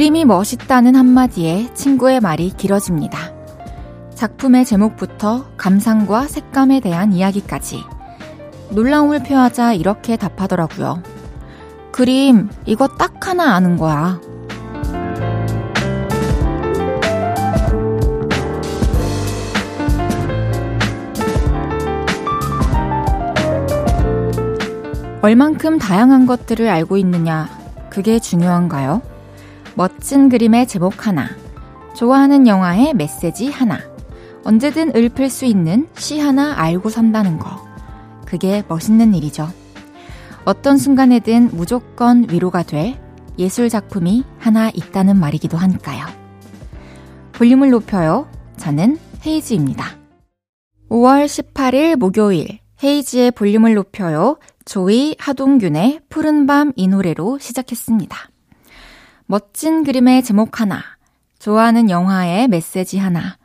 그림이 멋있다는 한마디에 친구의 말이 길어집니다. 작품의 제목부터 감상과 색감에 대한 이야기까지 놀라움을 표하자 이렇게 답하더라고요. 그림, 이거 딱 하나 아는 거야. 얼만큼 다양한 것들을 알고 있느냐, 그게 중요한가요? 멋진 그림의 제목 하나, 좋아하는 영화의 메시지 하나, 언제든 읊을 수 있는 시 하나 알고 산다는 거. 그게 멋있는 일이죠. 어떤 순간에든 무조건 위로가 될 예술 작품이 하나 있다는 말이기도 하니까요. 볼륨을 높여요. 저는 헤이즈입니다. 5월 18일 목요일 헤이즈의 볼륨을 높여요. 조이 하동균의 푸른밤 이 노래로 시작했습니다. 멋진 그림의 제목 하나, 좋아하는 영화의 메시지 하나,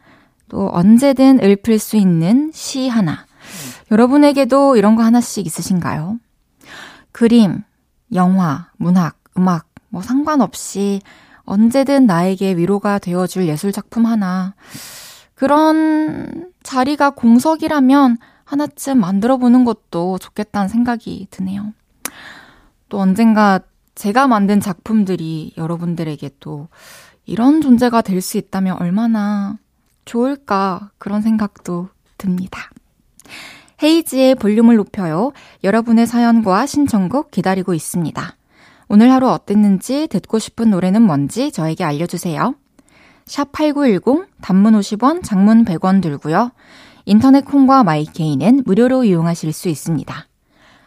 또 언제든 읊을 수 있는 시 하나. 여러분에게도 이런 거 하나씩 있으신가요? 그림, 영화, 문학, 음악, 뭐 상관없이 언제든 나에게 위로가 되어줄 예술작품 하나. 그런 자리가 공석이라면 하나쯤 만들어 보는 것도 좋겠다는 생각이 드네요. 또 언젠가 제가 만든 작품들이 여러분들에게 또 이런 존재가 될 수 있다면 얼마나 좋을까 그런 생각도 듭니다. 헤이지의 볼륨을 높여요. 여러분의 사연과 신청곡 기다리고 있습니다. 오늘 하루 어땠는지 듣고 싶은 노래는 뭔지 저에게 알려주세요. 샵 8910 단문 50원 장문 100원 들고요. 인터넷 콩과 마이케이는 무료로 이용하실 수 있습니다.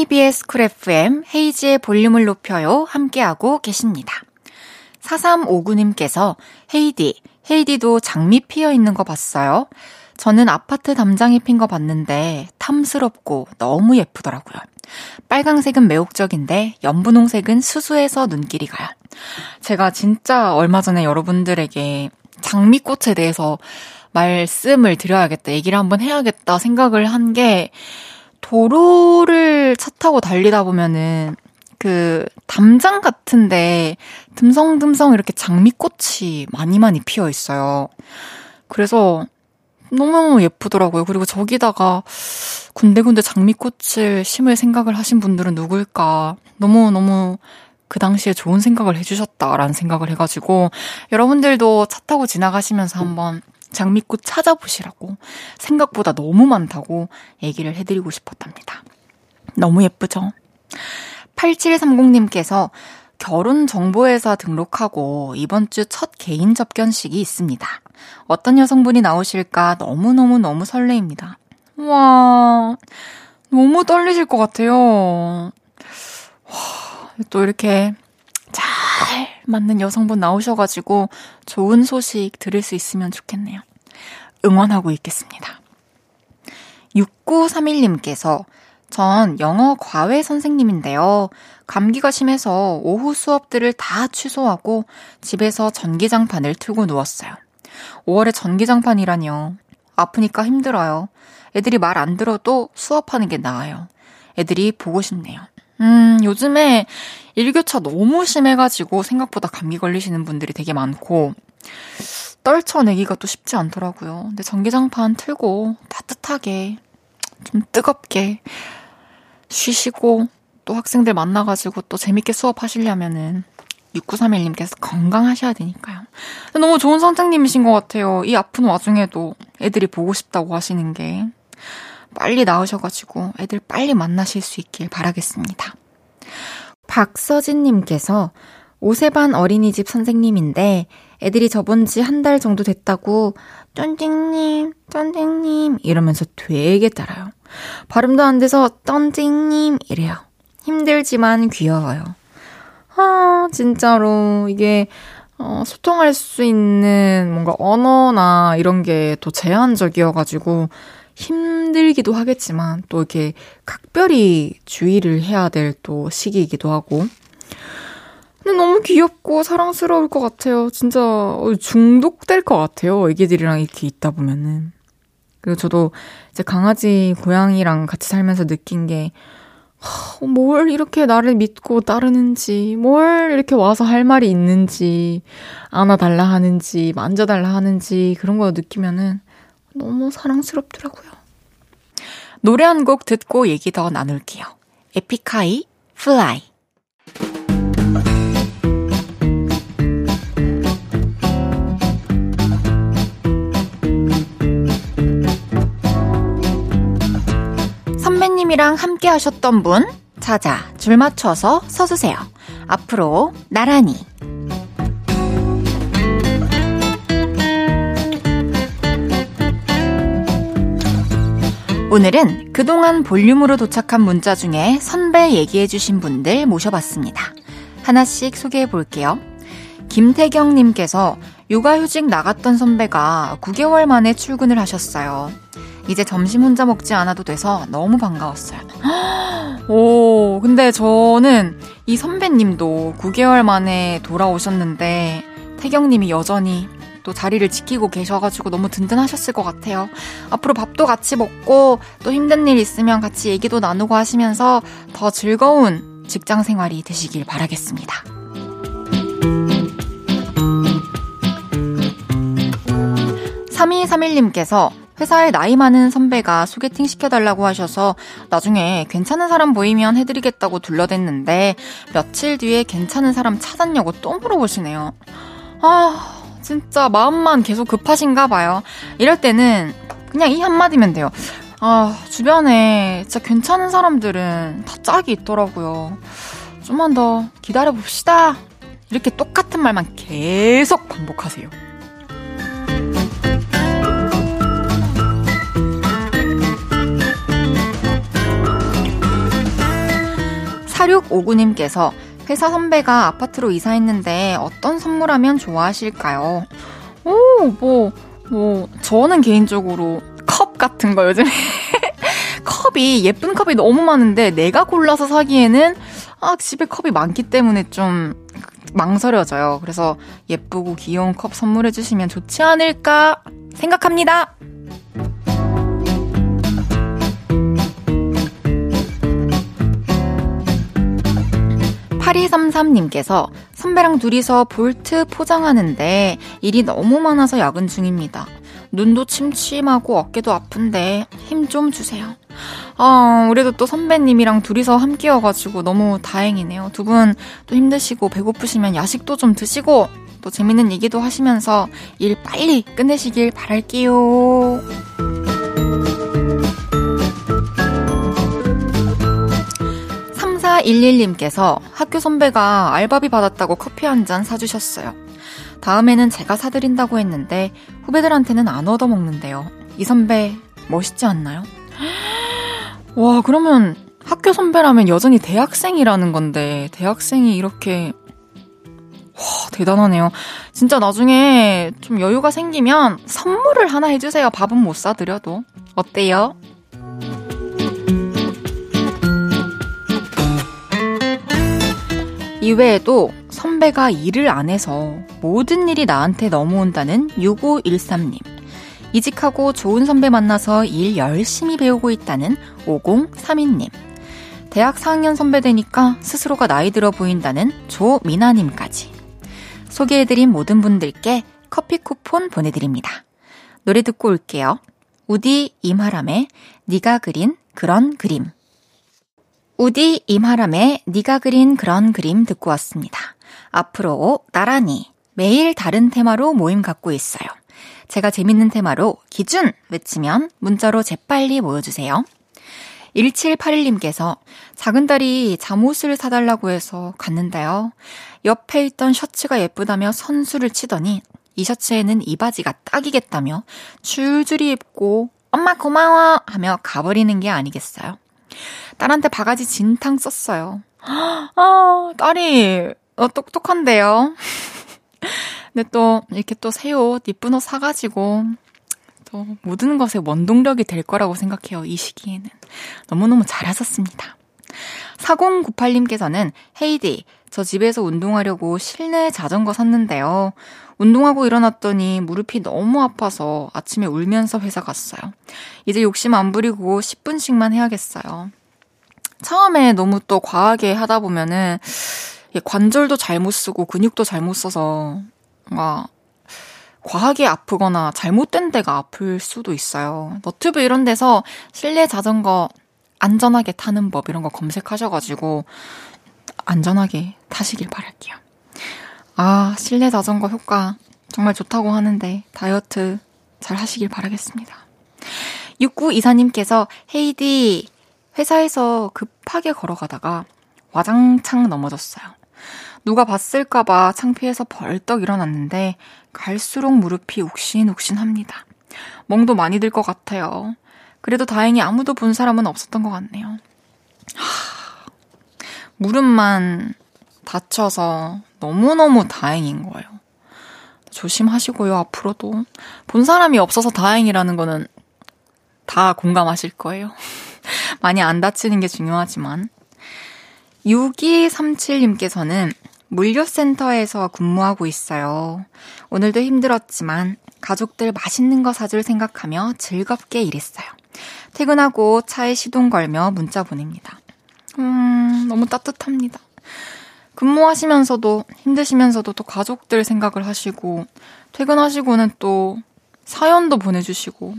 KBS Cool FM 헤이즈의 볼륨을 높여요. 함께하고 계십니다. 4359님께서 헤이디, 헤이디도 장미 피어 있는 거 봤어요? 저는 아파트 담장에 핀거 봤는데 탐스럽고 너무 예쁘더라고요. 빨강색은 매혹적인데 연분홍색은 수수해서 눈길이 가요. 제가 진짜 얼마 전에 여러분들에게 장미꽃에 대해서 말씀을 드려야겠다, 얘기를 한번 해야겠다 생각을 한 게 도로를 차 타고 달리다 보면은 그 담장 같은데 듬성듬성 이렇게 장미꽃이 많이 많이 피어 있어요. 그래서 너무너무 예쁘더라고요. 그리고 저기다가 군데군데 장미꽃을 심을 생각을 하신 분들은 누굴까. 너무너무 그 당시에 좋은 생각을 해주셨다라는 생각을 해가지고 여러분들도 차 타고 지나가시면서 한번 장미꽃 찾아보시라고 생각보다 너무 많다고 얘기를 해드리고 싶었답니다. 너무 예쁘죠? 8730님께서 결혼 정보회사 등록하고 이번 주 첫 개인 접견식이 있습니다. 어떤 여성분이 나오실까 너무너무너무 설레입니다. 와, 너무 떨리실 것 같아요. 와, 또 이렇게 잘 맞는 여성분 나오셔가지고 좋은 소식 들을 수 있으면 좋겠네요. 응원하고 있겠습니다. 6931님께서 전 영어 과외 선생님인데요. 감기가 심해서 오후 수업들을 다 취소하고 집에서 전기장판을 틀고 누웠어요. 5월에 전기장판이라뇨. 아프니까 힘들어요. 애들이 말 안 들어도 수업하는 게 나아요. 애들이 보고 싶네요. 음, 요즘에 일교차 너무 심해가지고 생각보다 감기 걸리시는 분들이 되게 많고, 떨쳐내기가 또 쉽지 않더라고요. 근데 전기장판 틀고 따뜻하게, 좀 뜨겁게 쉬시고, 또 학생들 만나가지고 또 재밌게 수업하시려면은 6931님께서 건강하셔야 되니까요. 너무 좋은 선생님이신 것 같아요. 이 아픈 와중에도 애들이 보고 싶다고 하시는 게. 빨리 나으셔가지고 애들 빨리 만나실 수 있길 바라겠습니다. 박서진님께서 오세반 어린이집 선생님인데 애들이 저번 지한 달 정도 됐다고 쫀띵님, 쫀띵님 이러면서 되게 따라요. 발음도 안 돼서 쫀띵님 이래요. 힘들지만 귀여워요. 아, 진짜로 이게 어, 소통할 수 있는 뭔가 언어나 이런 게 또 제한적이어가지고 힘들기도 하겠지만 또 이렇게 각별히 주의를 해야 될 또 시기이기도 하고. 근데 너무 귀엽고 사랑스러울 것 같아요. 진짜 중독될 것 같아요. 애기들이랑 이렇게 있다 보면은. 그리고 저도 이제 강아지, 고양이랑 같이 살면서 느낀 게, 뭘 이렇게 나를 믿고 따르는지, 뭘 이렇게 와서 할 말이 있는지, 안아달라 하는지, 만져달라 하는지, 그런 거 느끼면은 너무 사랑스럽더라고요. 노래 한 곡 듣고 얘기 더 나눌게요. 에픽하이, Fly. 선배님이랑 함께 하셨던 분, 자자, 줄 맞춰서 서주세요. 앞으로 나란히. 오늘은 그동안 볼륨으로 도착한 문자 중에 선배 얘기해주신 분들 모셔봤습니다. 하나씩 소개해 볼게요. 김태경님께서 육아휴직 나갔던 선배가 9개월 만에 출근을 하셨어요. 이제 점심 혼자 먹지 않아도 돼서 너무 반가웠어요. 오, 근데 저는 이 선배님도 9개월 만에 돌아오셨는데 태경님이 여전히 또 자리를 지키고 계셔가지고 너무 든든하셨을 것 같아요. 앞으로 밥도 같이 먹고 또 힘든 일 있으면 같이 얘기도 나누고 하시면서 더 즐거운 직장 생활이 되시길 바라겠습니다. 3231님께서 회사에 나이 많은 선배가 소개팅 시켜달라고 하셔서 나중에 괜찮은 사람 보이면 해드리겠다고 둘러댔는데 며칠 뒤에 괜찮은 사람 찾았냐고 또 물어보시네요. 아, 진짜 마음만 계속 급하신가 봐요. 이럴 때는 그냥 이 한마디면 돼요. 아, 주변에 진짜 괜찮은 사람들은 다 짝이 있더라고요. 좀만 더 기다려봅시다. 이렇게 똑같은 말만 계속 반복하세요. 4659님께서 회사 선배가 아파트로 이사했는데 어떤 선물하면 좋아하실까요? 오, 뭐, 뭐, 저는 개인적으로 컵 같은 거 요즘에 컵이, 예쁜 컵이 너무 많은데 내가 골라서 사기에는 아, 집에 컵이 많기 때문에 좀 망설여져요. 그래서 예쁘고 귀여운 컵 선물해주시면 좋지 않을까 생각합니다. 8233님께서 선배랑 둘이서 볼트 포장하는데 일이 너무 많아서 야근 중입니다. 눈도 침침하고 어깨도 아픈데 힘 좀 주세요. 아, 우리도 또 선배님이랑 둘이서 함께여가지고 너무 다행이네요. 두 분 또 힘드시고 배고프시면 야식도 좀 드시고 또 재밌는 얘기도 하시면서 일 빨리 끝내시길 바랄게요. 3411님께서 학교 선배가 알바비 받았다고 커피 한 잔 사주셨어요. 다음에는 제가 사드린다고 했는데 후배들한테는 안 얻어먹는데요. 이 선배 멋있지 않나요? 와, 그러면 학교 선배라면 여전히 대학생이라는 건데, 대학생이 이렇게, 와, 대단하네요. 진짜 나중에 좀 여유가 생기면 선물을 하나 해주세요. 밥은 못 사드려도. 어때요? 이외에도 선배가 일을 안 해서 모든 일이 나한테 넘어온다는 6513님. 이직하고 좋은 선배 만나서 일 열심히 배우고 있다는 5032님. 대학 4학년 선배 되니까 스스로가 나이 들어 보인다는 조미나님까지. 소개해드린 모든 분들께 커피 쿠폰 보내드립니다. 노래 듣고 올게요. 우디 임하람의 네가 그린 그런 그림. 우디 임하람의 네가 그린 그런 그림 듣고 왔습니다. 앞으로 나란히 매일 다른 테마로 모임 갖고 있어요. 제가 재밌는 테마로 기준 외치면 문자로 재빨리 모여주세요. 1781님께서 작은 딸이 잠옷을 사달라고 해서 갔는데요. 옆에 있던 셔츠가 예쁘다며 선수를 치더니 이 셔츠에는 이 바지가 딱이겠다며 줄줄이 입고 엄마 고마워 하며 가버리는 게 아니겠어요. 딸한테 바가지 진탕 썼어요. 아, 딸이 어, 똑똑한데요. 근데 또 이렇게 또 새 옷, 이쁜 옷 사가지고 또 모든 것에 원동력이 될 거라고 생각해요. 이 시기에는. 너무너무 잘하셨습니다. 4098님께서는 헤이디, 저 집에서 운동하려고 실내 자전거 샀는데요. 운동하고 일어났더니 무릎이 너무 아파서 아침에 울면서 회사 갔어요. 이제 욕심 안 부리고 10분씩만 해야겠어요. 처음에 너무 또 과하게 하다 보면은 관절도 잘못 쓰고 근육도 잘못 써서 뭔가 과하게 아프거나 잘못된 데가 아플 수도 있어요. 너튜브 이런 데서 실내 자전거 안전하게 타는 법 이런 거 검색하셔가지고 안전하게 타시길 바랄게요. 아, 실내 자전거 효과 정말 좋다고 하는데 다이어트 잘 하시길 바라겠습니다. 6924님께서 헤이디 회사에서 급하게 걸어가다가 와장창 넘어졌어요. 누가 봤을까봐 창피해서 벌떡 일어났는데 갈수록 무릎이 욱신욱신합니다. 멍도 많이 들 것 같아요. 그래도 다행히 아무도 본 사람은 없었던 것 같네요. 하, 무릎만 다쳐서 너무너무 다행인 거예요. 조심하시고요, 앞으로도. 본 사람이 없어서 다행이라는 거는 다 공감하실 거예요. 많이 안 다치는 게 중요하지만. 6237님께서는 물류센터에서 근무하고 있어요. 오늘도 힘들었지만 가족들 맛있는 거 사줄 생각하며 즐겁게 일했어요. 퇴근하고 차에 시동 걸며 문자 보냅니다. 음, 너무 따뜻합니다. 근무하시면서도 힘드시면서도 또 가족들 생각을 하시고 퇴근하시고는 또 사연도 보내주시고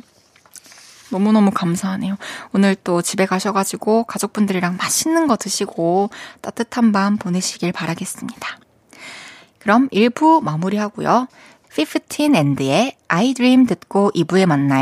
너무너무 감사하네요. 오늘 또 집에 가셔가지고 가족분들이랑 맛있는 거 드시고 따뜻한 밤 보내시길 바라겠습니다. 그럼 1부 마무리하고요. 15 앤드의 I Dream 듣고 2부에 만나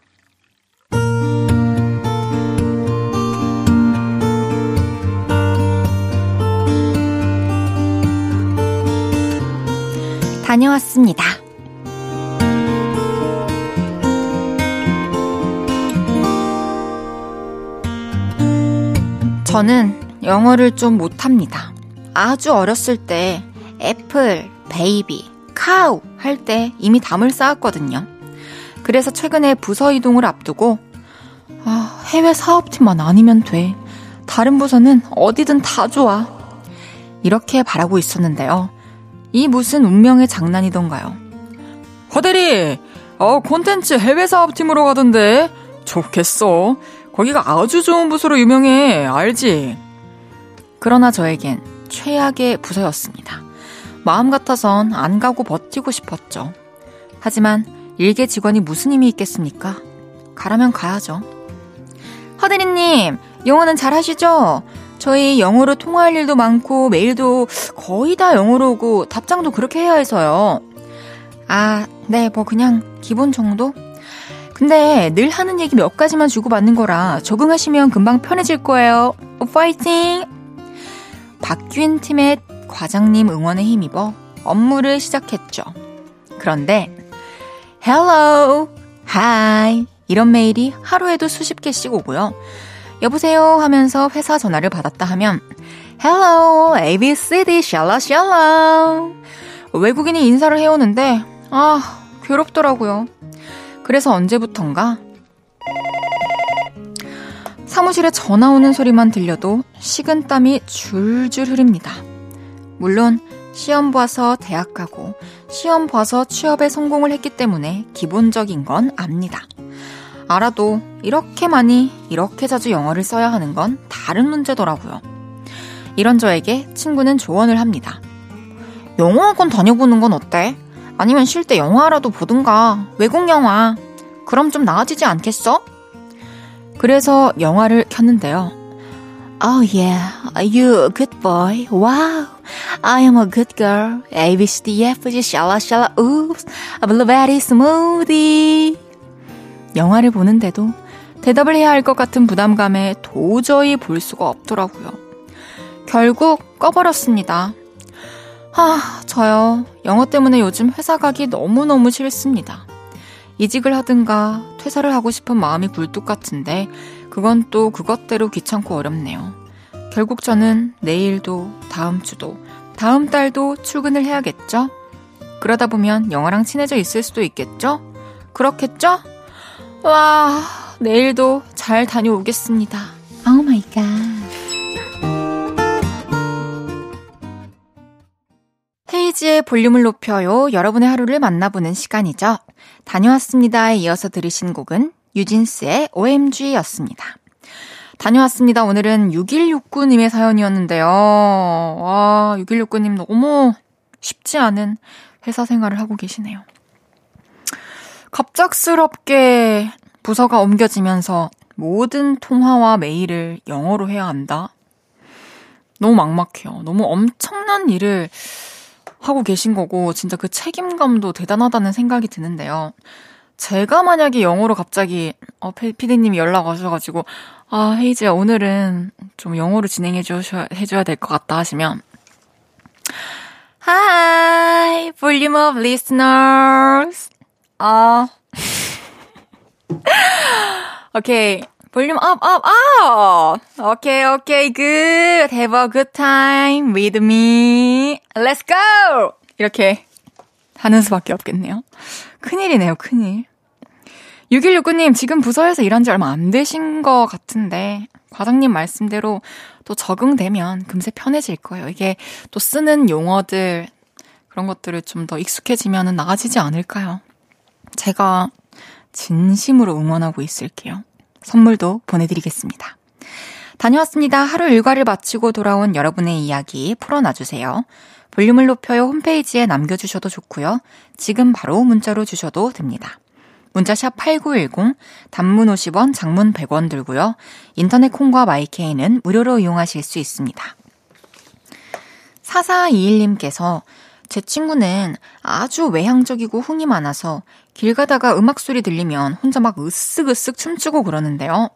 다녀왔습니다. 저는 영어를 좀 못합니다. 아주 어렸을 때 apple, baby, cow 할 때 이미 담을 쌓았거든요. 그래서 최근에 부서 이동을 앞두고 아, 해외 사업팀만 아니면 돼. 다른 부서는 어디든 다 좋아. 이렇게 바라고 있었는데요. 이 무슨 운명의 장난이던가요. 허대리, 어, 콘텐츠 해외 사업팀으로 가던데. 좋겠어. 거기가 아주 좋은 부서로 유명해. 알지? 그러나 저에겐 최악의 부서였습니다. 마음 같아선 안 가고 버티고 싶었죠. 하지만 일개 직원이 무슨 힘이 있겠습니까? 가라면 가야죠. 허대리님, 영어는 잘 하시죠? 저희 영어로 통화할 일도 많고 메일도 거의 다 영어로 오고 답장도 그렇게 해야 해서요. 아, 네, 뭐 그냥 기본 정도? 근데 늘 하는 얘기 몇 가지만 주고받는 거라 적응하시면 금방 편해질 거예요. 파이팅! 박균 팀의 과장님 응원에 힘입어 업무를 시작했죠. 그런데 hello, hi 이런 메일이 하루에도 수십 개씩 오고요. 여보세요 하면서 회사 전화를 받았다 하면 hello, ABCD 샬라샬라 외국인이 인사를 해오는데 아 괴롭더라고요. 그래서 언제부턴가 사무실에 전화 오는 소리만 들려도 식은땀이 줄줄 흐릅니다. 물론 시험 봐서 대학 가고 시험 봐서 취업에 성공을 했기 때문에 기본적인 건 압니다. 알아도 이렇게 많이 이렇게 자주 영어를 써야 하는 건 다른 문제더라고요. 이런 저에게 친구는 조언을 합니다. 영어학원 다녀보는 건 어때? 아니면 쉴 때 영화라도 보든가 외국 영화. 그럼 좀 나아지지 않겠어? 그래서 영화를 켰는데요. Oh yeah, you a good boy. Wow, I am a good girl. A B C D F G 샬라 샬라 oops, blueberry smoothie. 영화를 보는데도 대답을 해야 할 것 같은 부담감에 도저히 볼 수가 없더라고요. 결국 꺼버렸습니다. 아, 저요. 영어 때문에 요즘 회사 가기 너무너무 싫습니다. 이직을 하든가 퇴사를 하고 싶은 마음이 굴뚝 같은데 그건 또 그것대로 귀찮고 어렵네요. 결국 저는 내일도 다음 주도 다음 달도 출근을 해야겠죠? 그러다 보면 영어랑 친해져 있을 수도 있겠죠? 그렇겠죠? 와, 내일도 잘 다녀오겠습니다. Oh my God. 헤이즈의 볼륨을 높여요. 여러분의 하루를 만나보는 시간이죠. 다녀왔습니다에 이어서 들으신 곡은 유진스의 OMG였습니다. 다녀왔습니다. 오늘은 6169님의 사연이었는데요. 와, 6169님 너무 쉽지 않은 회사 생활을 하고 계시네요. 갑작스럽게 부서가 옮겨지면서 모든 통화와 메일을 영어로 해야 한다? 너무 막막해요. 너무 엄청난 일을 하고 계신 거고, 진짜 그 책임감도 대단하다는 생각이 드는데요. 제가 만약에 영어로 갑자기, 어, 피디님이 연락 오셔가지고, 아, 헤이즈야, 오늘은 좀 영어로 진행해 주셔야, 해줘야 될 것 같다 하시면, Hi, volume up listeners. 아, okay. Volume up, up, up! Okay, okay, good. Have a with me. Let's go! 이렇게 하는 수밖에 없겠네요. 큰일이네요, 큰일. 6169님, 지금 부서에서 일한 지 얼마 안 되신 것 같은데, 과장님 말씀대로 또 적응되면 금세 편해질 거예요. 이게 또 쓰는 용어들, 그런 것들을 좀 더 익숙해지면 나아지지 않을까요? 제가 진심으로 응원하고 있을게요. 선물도 보내드리겠습니다. 다녀왔습니다. 하루 일과를 마치고 돌아온 여러분의 이야기 풀어놔주세요. 볼륨을 높여요 홈페이지에 남겨주셔도 좋고요. 지금 바로 문자로 주셔도 됩니다. 문자샵 8910, 단문 50원, 장문 100원 들고요. 인터넷 콩과 마이케이는 무료로 이용하실 수 있습니다. 4421님께서 제 친구는 아주 외향적이고 흥이 많아서 길 가다가 음악 소리 들리면 혼자 막 으쓱으쓱 춤추고 그러는데요.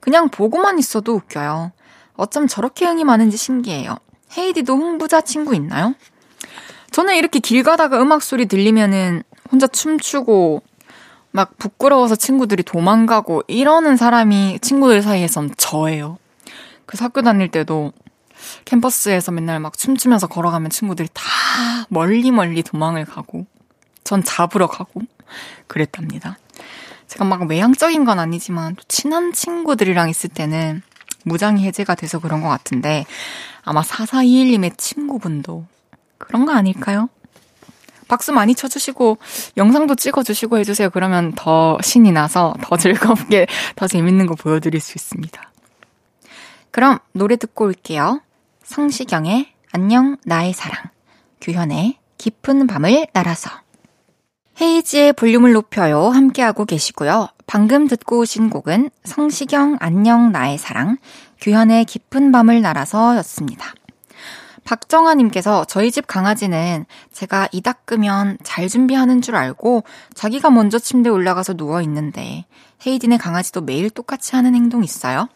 그냥 보고만 있어도 웃겨요. 어쩜 저렇게 흥이 많은지 신기해요. 헤이디도 흥부자 친구 있나요? 저는 이렇게 길 가다가 음악 소리 들리면은 혼자 춤추고 막 부끄러워서 친구들이 도망가고 이러는 사람이 친구들 사이에선 저예요. 그 학교 다닐 때도 캠퍼스에서 맨날 막 춤추면서 걸어가면 친구들이 다 멀리 멀리 도망을 가고 전 잡으러 가고 그랬답니다. 제가 막 외향적인 건 아니지만 또 친한 친구들이랑 있을 때는 무장이 해제가 돼서 그런 것 같은데 아마 4421님의 친구분도 그런 거 아닐까요? 박수 많이 쳐주시고 영상도 찍어주시고 해주세요. 그러면 더 신이 나서 더 즐겁게 더 재밌는 거 보여드릴 수 있습니다. 그럼 노래 듣고 올게요. 성시경의 안녕 나의 사랑, 규현의 깊은 밤을 날아서. 헤이지의 볼륨을 높여요 함께하고 계시고요. 방금 듣고 오신 곡은 성시경 안녕 나의 사랑, 규현의 깊은 밤을 날아서 였습니다. 박정아님께서 저희 집 강아지는 제가 이 닦으면 잘 준비하는 줄 알고 자기가 먼저 침대에 올라가서 누워 있는데 헤이디네 강아지도 매일 똑같이 하는 행동 있어요?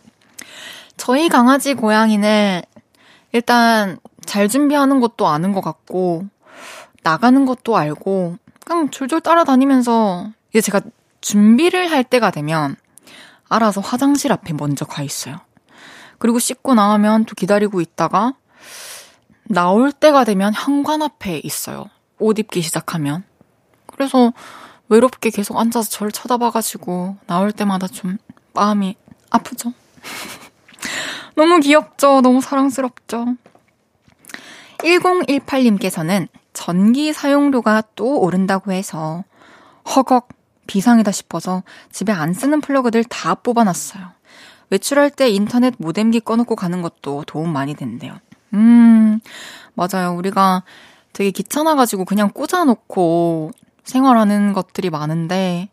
저희 강아지 고양이는 일단 잘 준비하는 것도 아는 것 같고 나가는 것도 알고 그냥 졸졸 따라다니면서 이제 제가 준비를 할 때가 되면 알아서 화장실 앞에 먼저 가 있어요. 그리고 씻고 나오면 또 기다리고 있다가 나올 때가 되면 현관 앞에 있어요. 옷 입기 시작하면. 그래서 외롭게 계속 앉아서 저를 쳐다봐가지고 나올 때마다 좀 마음이 아프죠. 너무 귀엽죠? 너무 사랑스럽죠? 1018님께서는 전기 사용료가 또 오른다고 해서 허걱 비상이다 싶어서 집에 안 쓰는 플러그들 다 뽑아놨어요. 외출할 때 인터넷 모뎀기 꺼놓고 가는 것도 도움 많이 된대요. 음, 맞아요. 우리가 되게 귀찮아가지고 그냥 꽂아놓고 생활하는 것들이 많은데,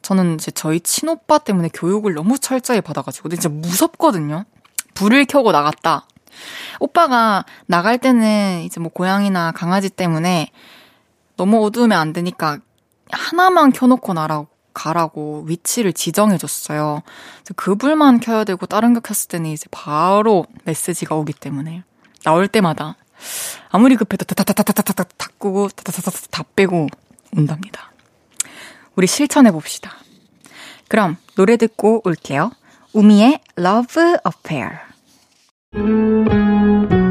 저는 이제 저희 친오빠 때문에 교육을 너무 철저히 받아가지고, 근데 진짜 무섭거든요. 불을 켜고 나갔다. 오빠가 나갈 때는 이제 뭐 고양이나 강아지 때문에 너무 어두우면 안 되니까 하나만 켜놓고 나라고 가라고 위치를 지정해줬어요. 그 불만 켜야 되고 다른 거 켰을 때는 이제 바로 메시지가 오기 때문에 나올 때마다 아무리 급해도 다다다다다다다 닫고 다다다다 다 빼고 온답니다. 우리 실천해 봅시다. 그럼 노래 듣고 올게요. 우미의 Love Affair. Thank you.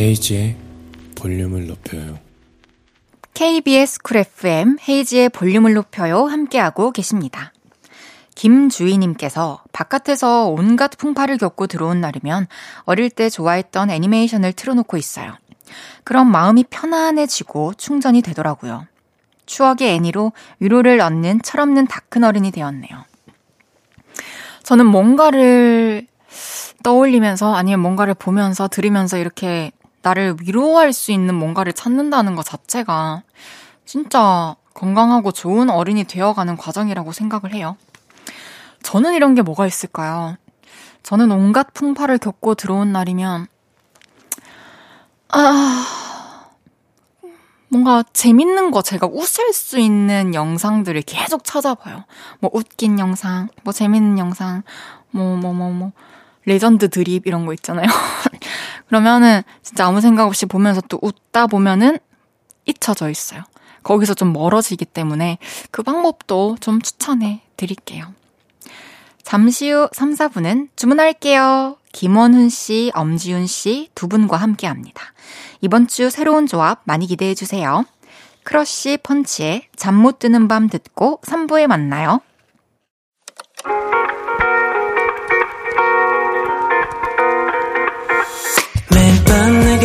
헤이즈의 볼륨을 높여요. KBS 쿨 FM 헤이즈의 볼륨을 높여요 함께하고 계십니다. 김주희님께서 바깥에서 온갖 풍파를 겪고 들어온 날이면 어릴 때 좋아했던 애니메이션을 틀어놓고 있어요. 그럼 마음이 편안해지고 충전이 되더라고요. 추억의 애니로 위로를 얻는 철없는 다 큰 어른이 되었네요. 저는 뭔가를 떠올리면서 아니면 뭔가를 보면서 들으면서 이렇게 나를 위로할 수 있는 뭔가를 찾는다는 것 자체가 진짜 건강하고 좋은 어른이 되어가는 과정이라고 생각을 해요. 저는 이런 게 뭐가 있을까요? 저는 온갖 풍파를 겪고 들어온 날이면, 아, 뭔가 재밌는 거 제가 웃을 수 있는 영상들을 계속 찾아봐요. 뭐 웃긴 영상, 뭐 재밌는 영상, 뭐, 뭐, 뭐, 뭐, 레전드 드립 이런 거 있잖아요. 그러면은 진짜 아무 생각 없이 보면서 또 웃다 보면은 잊혀져 있어요. 거기서 좀 멀어지기 때문에 그 방법도 좀 추천해 드릴게요. 잠시 후 3, 4분은 주문할게요. 김원훈 씨, 엄지훈 씨두 분과 함께 합니다. 이번 주 새로운 조합 많이 기대해 주세요. 크러쉬 펀치의 잠 못 드는 밤 듣고 3부에 만나요.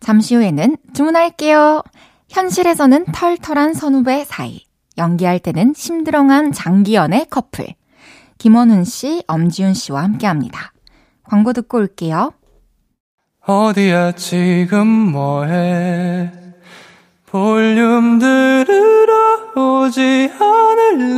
잠시 후에는 주문할게요. 현실에서는 털털한 선후배 사이, 연기할 때는 심드렁한 장기연의 커플. 김원훈 씨, 엄지훈 씨와 함께 합니다. 광고 듣고 올게요. 어디야 지금 뭐해? 볼륨 들으러 오지 않을래?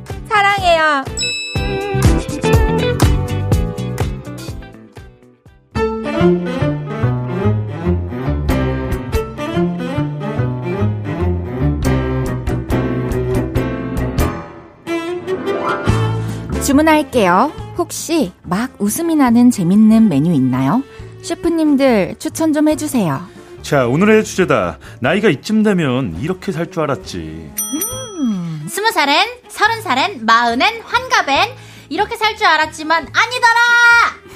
주문할게요. 혹시 막 웃음이 나는 재밌는 메뉴 있나요? 셰프님들 추천 좀 해주세요. 자, 오늘의 주제다. 나이가 이쯤 되면 이렇게 살 줄 알았지. 음, 스무 살엔, 서른 살엔, 마흔엔, 환갑엔 이렇게 살 줄 알았지만 아니더라.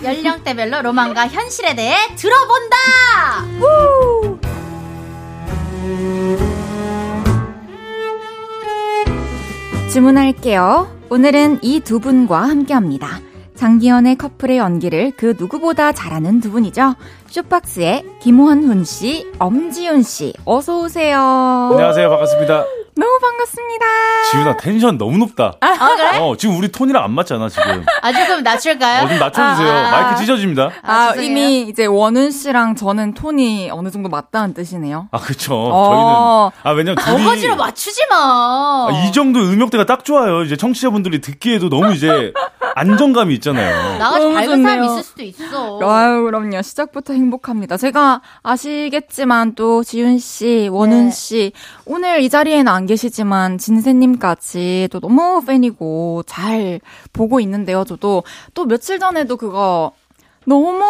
연령대별로 로망과 현실에 대해 들어본다. 주문할게요. 오늘은 이 두 분과 함께 합니다. 장기연의 커플의 연기를 그 누구보다 잘하는 두 분이죠. 쇼박스의 김원훈 씨, 엄지윤 씨, 어서 오세요. 안녕하세요. 반갑습니다. 너무 반갑습니다. 지윤아 텐션 너무 높다. 아, 그래? 어, 지금 우리 톤이랑 안 맞잖아, 지금. 아, 조금 낮출까요? 어, 좀 낮춰주세요. 아, 아, 마이크 찢어집니다. 아, 아 이미 이제 원훈 씨랑 저는 톤이 어느 정도 맞다는 뜻이네요. 아, 그쵸. 어. 저희는. 아, 왜냐면 둘이. 어거지로 맞추지 마. 아, 이 정도 음역대가 딱 좋아요. 이제 청취자분들이 듣기에도 너무 이제 안정감이 있잖아요. 나같이 밝은 좋네요. 사람 있을 수도 있어. 아유, 그럼요. 시작부터 행복합니다. 제가 아시겠지만 또 지윤 씨, 원훈 네. 씨, 오늘 이 자리에는 안 계시지만 진세님까지 또 너무 팬이고 잘 보고 있는데요. 저도 또 며칠 전에도 그거 너무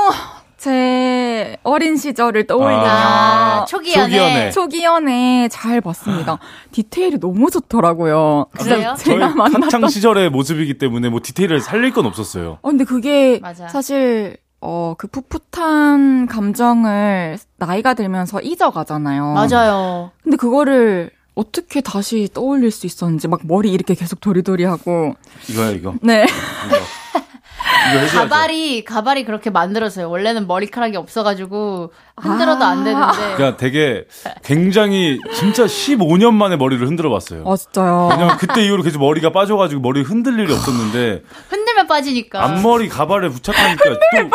제 어린 시절을 떠올리며 아, 초기 연애. 초기 연애. 초기 연애 잘 봤습니다. 디테일이 너무 좋더라고요. 그래요? 저희 제가 만났던 학창 시절의 모습이기 때문에 뭐 디테일을 살릴 건 없었어요. 어, 근데 그게 맞아. 사실 어, 그 풋풋한 감정을 나이가 들면서 잊어가잖아요. 맞아요. 근데 그거를 어떻게 다시 떠올릴 수 있었는지 막 머리 이렇게 계속 도리도리하고 이거야, 이거. 네. 이거. 이거. 가발이 가발이 그렇게 만들었어요. 원래는 머리카락이 없어가지고 흔들어도 안 되는데. 그러니까 되게 굉장히 진짜 15년 만에 머리를 흔들어 봤어요. 아 진짜요. 왜냐면 그때 이후로 계속 머리가 빠져가지고 머리 흔들 일이 없었는데 흔들면 빠지니까. 앞머리 가발에 부착하니까 또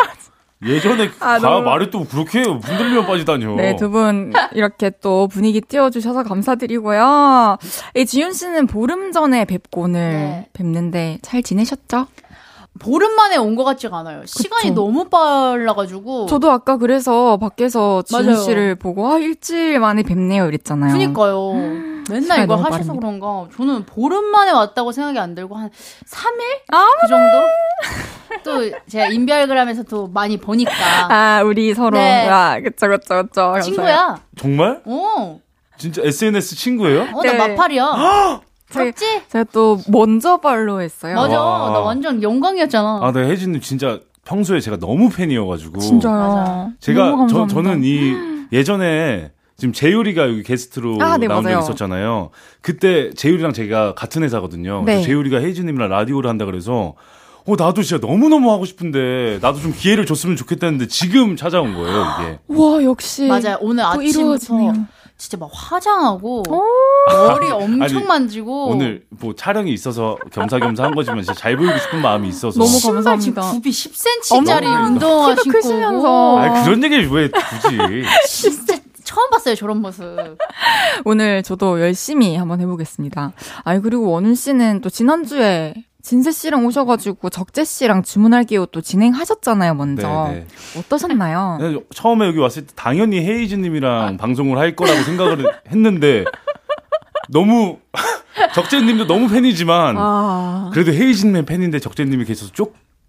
예전에 아, 가 너무- 말이 또 그렇게 흔들리면 빠지다뇨. 네, 두 분 이렇게 또 분위기 띄워주셔서 감사드리고요. 이 지윤 씨는 보름 전에 뵙고 오늘 네. 뵙는데 잘 지내셨죠? 보름 만에 온 것 같지가 않아요. 시간이 너무 빨라가지고. 저도 아까 그래서 밖에서 지윤 맞아요. 씨를 보고 아 일주일 만에 뵙네요 이랬잖아요. 그니까요. 맨날 너무 하셔서 빠릅니다. 그런가. 저는 보름 만에 왔다고 생각이 안 들고 한 3일? 아, 그 정도? 또 제가 인별그램에서 또 많이 보니까. 아, 우리 서로. 네. 아, 그쵸, 그쵸, 그쵸. 친구야. 정말? 어. 진짜 SNS 친구예요? 어, 나 네. 마팔이야. 제가, 부럽지? 제가 또 먼저 발로 했어요. 맞아. 와. 나 완전 영광이었잖아. 아, 네, 혜진님 진짜 평소에 제가 너무 팬이어가지고. 진짜요. 맞아. 제가, 너무 저, 감사합니다. 저는 이, 예전에, 지금 재율이가 여기 게스트로 아, 네, 나온 적. 있었잖아요. 그때 재율이랑 제가 같은 회사거든요. 네. 재율이가 혜진님이랑 라디오를 한다 그래서, 어, 나도 진짜 너무너무 하고 싶은데, 나도 좀 기회를 줬으면 좋겠다는데, 지금 찾아온 거예요, 이게. 와, 역시. 맞아요. 오늘 또 아침부터 이루어지네요. 진짜 막 화장하고 오. 머리 엄청 아니, 만지고 오늘 뭐 촬영이 있어서 겸사겸사 한 거지만 진짜 잘 보이고 싶은 마음이 있어서. 너무 감사합니다. 굽이 10cm짜리 어머, 운동화 신고 크시면서. 오고. 아 그런 얘기 왜 굳이. 진짜 처음 봤어요 저런 모습. 오늘 저도 열심히 한번 해보겠습니다. 아니, 그리고 원훈 씨는 또 지난주에 진세 씨랑 오셔가지고 적재 씨랑 주문할게요 또 진행하셨잖아요, 먼저. 네, 네. 어떠셨나요? 네, 처음에 여기 왔을 때 당연히 헤이즈님이랑 방송을 할 거라고 생각을 했는데 너무 적재님도 너무 팬이지만 아, 그래도 헤이즈님 팬인데 적재님이 계셔서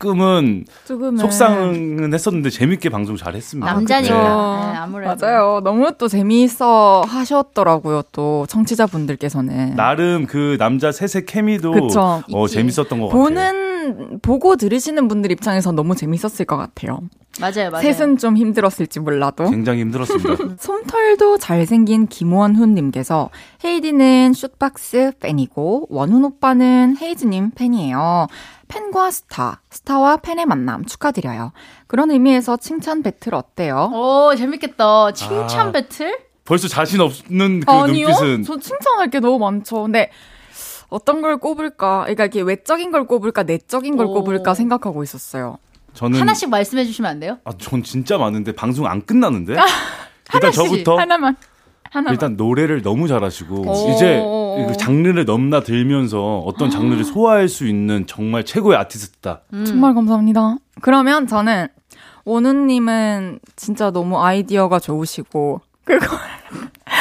조금은 조금은. 속상은 했었는데 재밌게 방송 잘 했습니다. 아, 남자니까. 네, 아무래도. 맞아요. 너무 또 재미있어 하셨더라고요, 또 청취자분들께서는. 나름 그 남자 셋의 케미도 그쵸. 어, 있지. 재밌었던 것 같아요. 보는, 보고 들으시는 분들 입장에서 너무 재밌었을 것 같아요. 맞아요, 맞아요. 셋은 좀 힘들었을지 몰라도. 굉장히 힘들었습니다. 솜털도 잘생긴 김원훈님께서 헤이디는 슛박스 팬이고 원훈 오빠는 헤이즈님 팬이에요. 팬과 스타, 스타와 팬의 만남 축하드려요. 그런 의미에서 칭찬 배틀 어때요? 오 재밌겠다. 칭찬 아. 배틀? 벌써 자신 없는 그 아니요, 눈빛은 저 칭찬할 게 너무 많죠. 근데 어떤 걸 꼽을까? 그러니까 이게 외적인 걸 꼽을까, 내적인 걸 오. 꼽을까 생각하고 있었어요. 저는 하나씩 말씀해 주시면 안 돼요? 아, 전 진짜 많은데 방송 안 끝나는데? 일단 하나씩, 저부터 하나만. 하나만. 일단 노래를 너무 잘하시고 오. 이제 그 장르를 넘나들면서 어떤 장르를 소화할 수 있는 정말 최고의 아티스트다. 음. 정말 감사합니다. 그러면 저는 원우님은 진짜 너무 아이디어가 좋으시고 그걸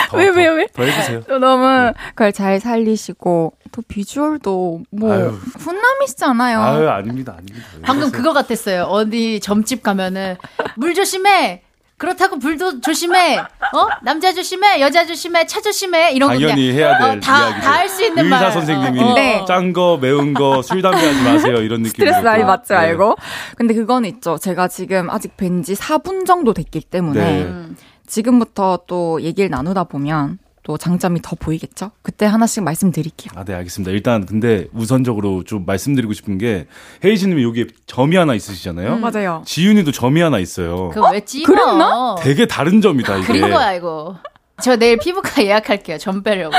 더, 왜, 더, 왜, 왜? 더 해주세요. 또 너무 그걸 잘 살리시고 또 비주얼도 뭐 아유. 훈남이시잖아요. 아유 아닙니다, 아닙니다. 왜 방금? 그거 같았어요. 어디 점집 가면은 물 조심해. 그렇다고 불도 조심해. 어? 남자 조심해. 여자 조심해. 차 조심해. 이런 거 당연히 해야 될 어, 다, 이야기죠. 다할 수 있는 의사 말. 선생님이 어, 네. 짠 거, 매운 거, 술 담배 하지 마세요. 이런 느낌. 스트레스 많이 받지 말고. 근데 그건 있죠. 제가 지금 아직 뵌 지 4분 정도 됐기 때문에 네. 음. 지금부터 또 얘기를 나누다 보면 또 장점이 더 보이겠죠? 그때 하나씩 말씀드릴게요. 아, 네, 알겠습니다. 일단 근데 우선적으로 좀 말씀드리고 싶은 게 헤이즈님이 여기에 점이 하나 있으시잖아요. 음. 맞아요. 지윤이도 점이 하나 있어요. 그거 왜 찝어? 그랬나? 되게 다른 점이다 이게. 그린 거야, 이거. 저 내일 피부과 예약할게요. 점 빼려고.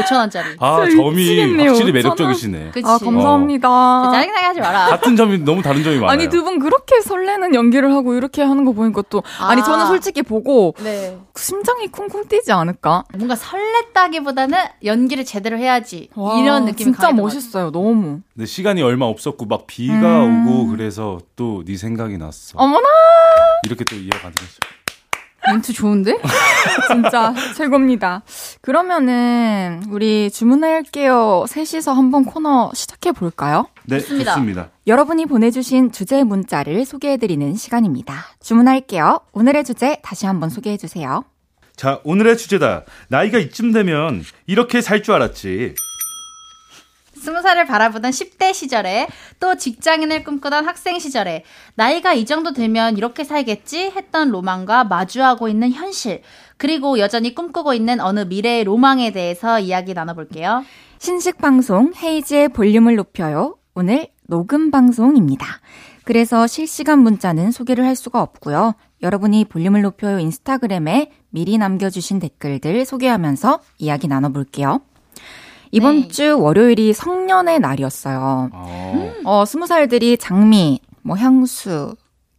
5천원짜리. 아 점이 미치겠네요. 확실히? 매력적이시네. 그치. 아, 감사합니다. 짜증나게 하지 마라. 같은 점이 너무 다른 점이 많아요. 아니 두 분 그렇게 설레는 연기를 하고 이렇게 하는 거 보니까 또 아니 아. 저는 솔직히 보고 네. 심장이 쿵쿵 뛰지 않을까? 뭔가 설렜다기보다는 연기를 제대로 해야지. 이런 느낌이 진짜 멋있어요. 너무. 근데 시간이 얼마 없었고 막 비가 음. 오고 그래서 또 네 생각이 났어. 어머나 이렇게 또 이어가는 거죠. 멘트 좋은데? 진짜 최고입니다. 그러면은 우리 주문할게요. 셋이서 한번 코너 시작해 볼까요? 네, 좋습니다. 좋습니다. 여러분이 보내주신 주제 문자를 소개해드리는 시간입니다. 주문할게요. 오늘의 주제 다시 한번 소개해 주세요. 자, 오늘의 주제다. 나이가 이쯤 되면 이렇게 살 줄 알았지. 스무 살을 바라보던 10대 시절에 또 직장인을 꿈꾸던 학생 시절에 나이가 이 정도 되면 이렇게 살겠지 했던 로망과 마주하고 있는 현실 그리고 여전히 꿈꾸고 있는 어느 미래의 로망에 대해서 이야기 나눠볼게요. 신식 방송 헤이즈의 볼륨을 높여요. 오늘 녹음 방송입니다. 그래서 실시간 문자는 소개를 할 수가 없고요. 여러분이 볼륨을 높여요 인스타그램에 미리 남겨주신 댓글들 소개하면서 이야기 나눠볼게요. 이번 네. 주 월요일이 성년의 날이었어요. 어. 어, 스무 살들이 장미, 뭐 향수,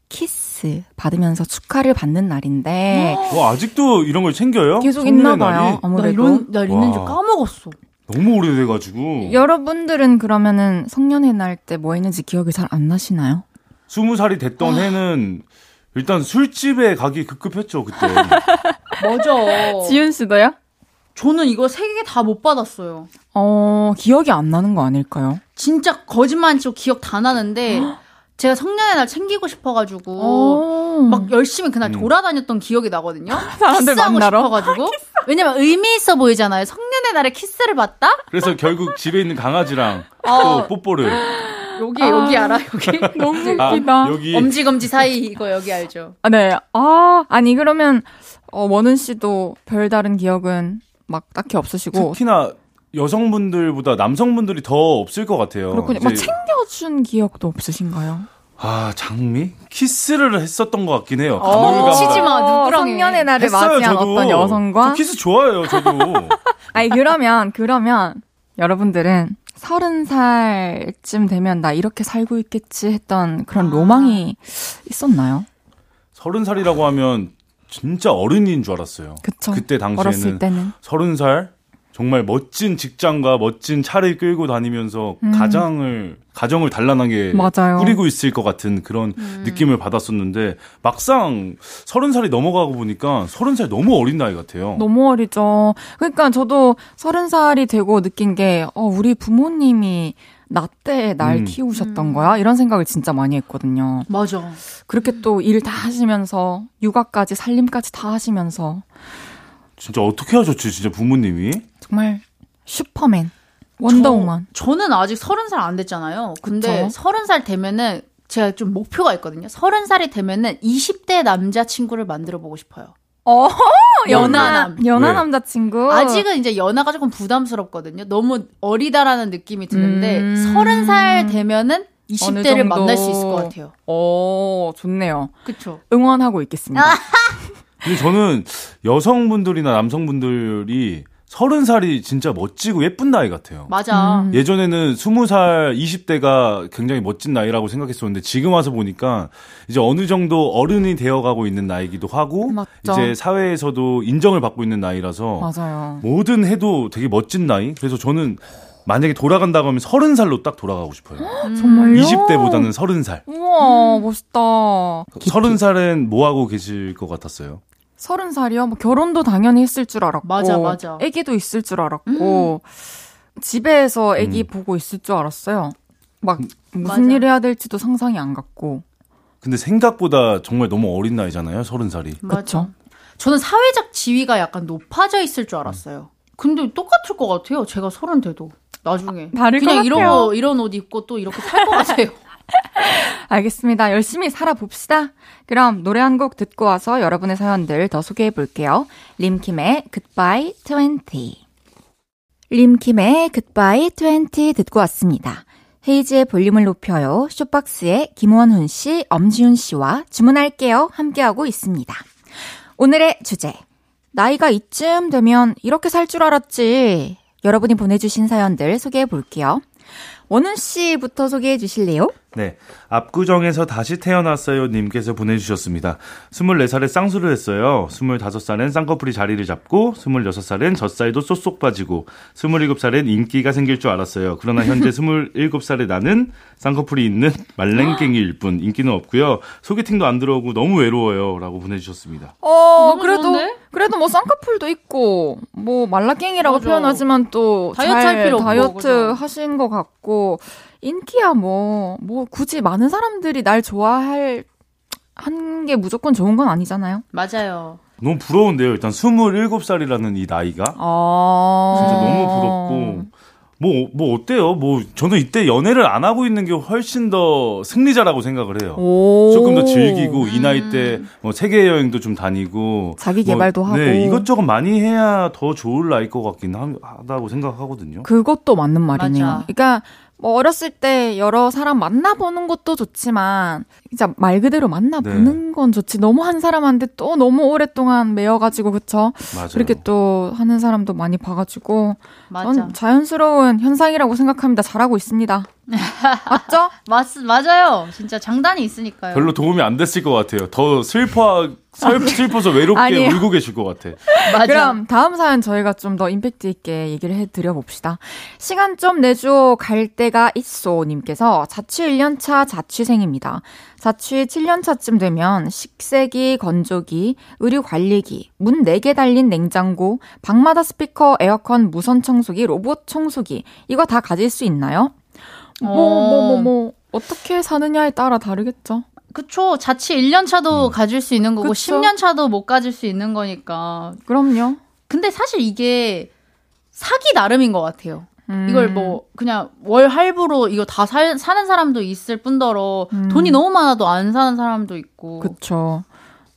키스 받으면서 축하를 받는 날인데 와, 아직도 이런 걸 챙겨요? 계속 있나 봐요. 아무래도 이런 날 있는 줄 와. 까먹었어. 너무 오래돼가지고. 여러분들은 그러면은 성년의 날 때 뭐 했는지 기억이 잘 안 나시나요? 스무 살이 됐던 해는 일단 술집에 가기 급급했죠, 그때. 맞아. 지윤 씨도요? 저는 이거 세 개 다 못 받았어요. 어, 기억이 안 나는 거 아닐까요? 진짜 거짓말 안 치고 기억 다 나는데 제가 성년의 날 챙기고 싶어가지고 어, 막 열심히 그날 음. 돌아다녔던 기억이 나거든요. 사람들 키스하고 만나러? 싶어가지고. 왜냐면 의미 있어 보이잖아요. 성년의 날에 키스를 받다? 그래서 결국 집에 있는 강아지랑 어. 또 뽀뽀를. 여기 여기 알아 여기. 너무 아, 웃기다. 여기. 엄지 검지 사이 이거 여기 알죠? 아, 네. 아, 아니, 그러면, 어, 원훈 씨도 별다른 기억은 막 딱히 없으시고. 특히나 여성분들보다 남성분들이 더 없을 것 같아요. 그렇군요. 이제- 막 챙겨준 기억도 없으신가요? 아, 장미? 키스를 했었던 것 같긴 해요. 어. 치지 마, 누구랑 해. 성년의 날을 맞이한 저도. 어떤 여성과. 저 키스 좋아해요, 저도. 아니, 그러면, 그러면, 여러분들은 서른 살쯤 되면 나 이렇게 살고 있겠지 했던 그런 아. 로망이 있었나요? 서른 살이라고 하면 진짜 어른인 줄 알았어요. 그쵸. 그때 당시에는 때는. 서른 살 정말 멋진 직장과 멋진 차를 끌고 다니면서 음. 가장을 가정을 단란하게 맞아요. 꾸리고 있을 것 같은 그런 음. 느낌을 받았었는데 막상 서른 살이 넘어가고 보니까 서른 살 너무 어린 나이 같아요. 너무 어리죠. 그러니까 저도 서른 살이 되고 느낀 게, 어, 우리 부모님이 나 때 날 음. 키우셨던 거야? 이런 생각을 진짜 많이 했거든요. 맞아. 그렇게 또 일 다 하시면서, 육아까지, 살림까지 다 하시면서, 진짜 어떻게 하셨지, 진짜 부모님이? 정말 슈퍼맨, 원더우먼. 저, 저는 아직 서른 살 안 됐잖아요. 근데. 서른 살 되면은 제가 좀 목표가 있거든요. 서른 살이 되면은 20대 남자친구를 만들어 보고 싶어요. 어, 연하 남. 연하 왜? 남자친구. 아직은 이제 연하가 조금 부담스럽거든요. 너무 어리다라는 느낌이 드는데 음. 서른 살 되면은 어느 20대를 정도. 만날 수 있을 것 같아요. 어, 좋네요. 그쵸? 응원하고 있겠습니다. 근데 저는 여성분들이나 남성분들이 서른 살이 진짜 멋지고 예쁜 나이 같아요. 맞아. 음. 예전에는 스무 살 20대가 굉장히 멋진 나이라고 생각했었는데 지금 와서 보니까 이제 어느 정도 어른이 되어가고 있는 나이기도 하고 맞죠. 이제 사회에서도 인정을 받고 있는 나이라서 맞아요. 뭐든 해도 되게 멋진 나이. 그래서 저는 만약에 돌아간다고 하면 서른 살로 딱 돌아가고 싶어요. 정말요? 20대보다는 서른 살. 우와, 멋있다. 서른 살은 뭐 하고 계실 것 같았어요? 서른 살이요? 뭐 결혼도 당연히 했을 줄 알았고. 맞아, 맞아. 아기도 있을 줄 알았고. 집에서 아기 음. 보고 있을 줄 알았어요. 막 무슨 맞아. 일 해야 될지도 상상이 안 갔고. 근데 생각보다 정말 너무 어린 나이잖아요. 서른 살이. 그렇죠. 저는 사회적 지위가 약간 높아져 있을 줄 알았어요. 근데 똑같을 것 같아요. 제가 서른 돼도 나중에 다를 것 그냥 이런 같아요. 거 이런 옷 입고 또 이렇게 살 것 같아요. 알겠습니다. 열심히 살아봅시다. 그럼 노래 한 곡 듣고 와서 여러분의 사연들 더 소개해 볼게요. 림킴의 Goodbye 20. 림킴의 Goodbye 20 듣고 왔습니다. 헤이즈의 볼륨을 높여요. 쇼박스의 김원훈 씨, 엄지훈 씨와 주문할게요. 함께하고 있습니다. 오늘의 주제. 나이가 이쯤 되면 이렇게 살 줄 알았지. 여러분이 보내주신 사연들 소개해 볼게요. 원훈 씨부터 소개해 주실래요? 네. 압구정에서 다시 태어났어요 님께서 보내주셨습니다. 24살에 쌍수를 했어요. 25살엔 쌍꺼풀이 자리를 잡고 26살엔 젖살도 쏙쏙 빠지고 27살엔 인기가 생길 줄 알았어요. 그러나 현재 27살의 나는 쌍꺼풀이 있는 말랭갱이일 뿐 인기는 없고요. 소개팅도 안 들어오고 너무 외로워요. 라고 보내주셨습니다. 어, 너무 그래도, 좋은데? 그래도 뭐 쌍꺼풀도 있고, 뭐 말라깽이라고 맞아. 표현하지만 또 다이어트 잘할 필요 없고, 다이어트 그죠? 하신 것 같고, 인기야 뭐, 뭐 굳이 많은 사람들이 날 좋아할, 한 게 무조건 좋은 건 아니잖아요. 맞아요. 너무 부러운데요. 일단 27살이라는 이 나이가. 어. 진짜 너무 부럽고. 뭐, 뭐 어때요? 뭐, 저는 이때 연애를 안 하고 있는 게 훨씬 더 승리자라고 생각을 해요. 오. 조금 더 즐기고 이 나이 때 뭐 세계 여행도 좀 다니고 자기 뭐, 개발도 하고. 네 이것저것 많이 해야 더 좋을 나이 것 같긴 하, 하다고 생각하거든요. 그것도 맞는 말이네요. 맞아. 그러니까 뭐 어렸을 때 여러 사람 만나보는 것도 좋지만 진짜 말 그대로 만나보는 네. 건 좋지. 너무 한 사람한테 또 너무 오랫동안 매여가지고 그쵸? 맞아요. 그렇게 또 하는 사람도 많이 봐가지고 맞아. 전 자연스러운 현상이라고 생각합니다. 잘하고 있습니다. 맞죠? 맞, 맞아요. 진짜 장단이 있으니까요. 별로 도움이 안 됐을 것 같아요. 더 슬퍼 슬- 슬퍼서 외롭게 아니에요. 울고 계실 것 같아. 맞아. 그럼 다음 사연 저희가 좀 더 임팩트 있게 얘기를 해드려 봅시다. 시간 좀 내줘 갈 때가 있어 님께서 자취 1년차 자취생입니다. 자취 7년차쯤 되면 식세기, 건조기, 의류 관리기, 문 4개 달린 냉장고, 방마다 스피커, 에어컨, 무선 청소기, 로봇 청소기 이거 다 가질 수 있나요? 뭐 뭐 뭐뭐 어떻게 사느냐에 따라 다르겠죠. 그쵸. 자취 1년 차도 음. 가질 수 있는 거고, 그쵸. 10년 차도 못 가질 수 있는 거니까. 그럼요. 근데 사실 이게 사기 나름인 것 같아요. 음. 이걸 뭐 그냥 월 할부로 이거 다 살, 사는 사람도 있을 뿐더러 음. 돈이 너무 많아도 안 사는 사람도 있고. 그쵸.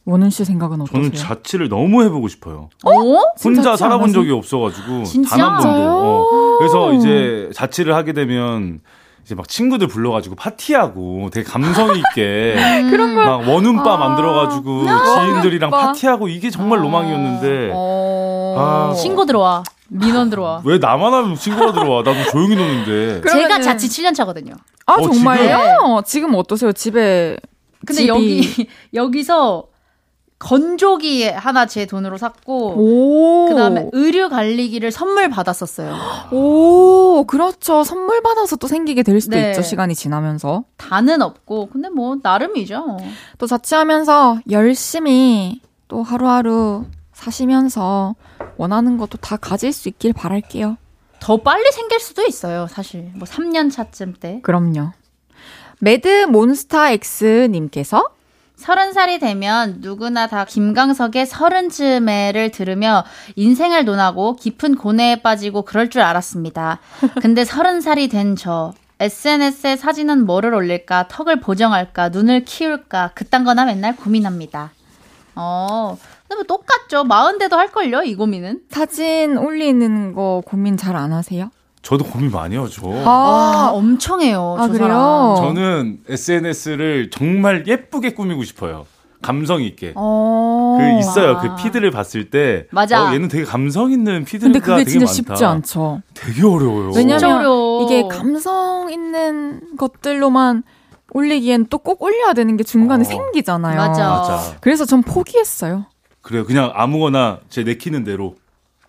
원은 씨 생각은 어떠세요? 저는 자취를 너무 해보고 싶어요. 어? 진짜 혼자 살아본 안 적이 없어가지고 진짜? 단한 번도. 어. 그래서 이제 자취를 하게 되면 이제 막 친구들 불러가지고 파티하고 되게 감성 있게 그런 걸 막 원음바 아. 만들어가지고 지인들이랑 원음바. 파티하고 이게 정말 로망이었는데 어... 아. 신고 들어와. 민원 들어와. 왜 나만 하면 친구가 들어와? 나도 조용히 노는데. 그- 제가 그러면은- 자취 7년 차거든요. 아 어, 정말요? 지금 어떠세요? 집에 근데 집이- 여기 여기서 건조기 하나 제 돈으로 샀고 오 그다음에 의류 관리기를 선물 받았었어요. 오 그렇죠. 선물 받아서 또 생기게 될 수도 네. 있죠. 시간이 지나면서 다는 없고 근데 뭐 나름이죠. 또 자취하면서 열심히 또 하루하루 사시면서 원하는 것도 다 가질 수 있길 바랄게요. 더 빨리 생길 수도 있어요. 사실 뭐 3년 차쯤 때. 그럼요. 매드 몬스타 X 님께서 서른 살이 되면 누구나 다 김광석의 서른쯤에를 들으며 인생을 논하고 깊은 고뇌에 빠지고 그럴 줄 알았습니다. 근데 서른 살이 된 저 SNS에 사진은 뭐를 올릴까, 턱을 보정할까, 눈을 키울까, 그딴 거나 맨날 고민합니다. 어, 근데 뭐 똑같죠. 마흔대도 할걸요, 이 고민은. 사진 올리는 거 고민 잘 안 하세요? 저도 고민 많이 하죠. 와, 엄청 해요. 아, 저 그래요? 사람. 저는 SNS를 정말 예쁘게 꾸미고 싶어요. 감성 있게. 어. 그 있어요. 아. 그 피드를 봤을 때 맞아. 어, 얘는 되게 감성 있는 피드가 근데 그게 되게 진짜 많다. 쉽지 않죠. 되게 어려워요. 왜냐면 어려워. 이게 감성 있는 것들로만 올리기엔 또 꼭 올려야 되는 게 중간에 어. 생기잖아요. 맞아. 맞아. 그래서 전 포기했어요. 그래요. 그냥 아무거나 제 내키는 대로.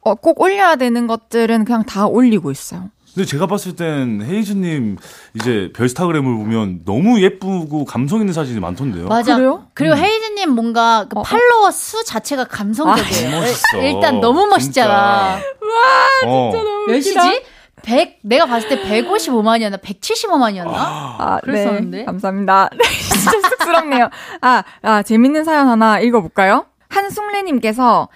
어, 꼭 올려야 되는 것들은 그냥 다 올리고 있어요. 근데 제가 봤을 땐 헤이즈님 이제 별스타그램을 보면 너무 예쁘고 감성 있는 사진이 많던데요. 맞아. 그래요? 그리고 헤이즈님 뭔가 그 어, 어. 팔로워 수 자체가 감성적이에요. 너무 멋있어. 일단 너무 멋있잖아. 진짜. 어. 몇이지? 100 내가 봤을 때 155만이었나 175만이었나? 아, 그랬었는데. 네, 감사합니다. 진짜 쑥스럽네요. 아, 아 재밌는 사연 하나 읽어볼까요? 한숙래님께서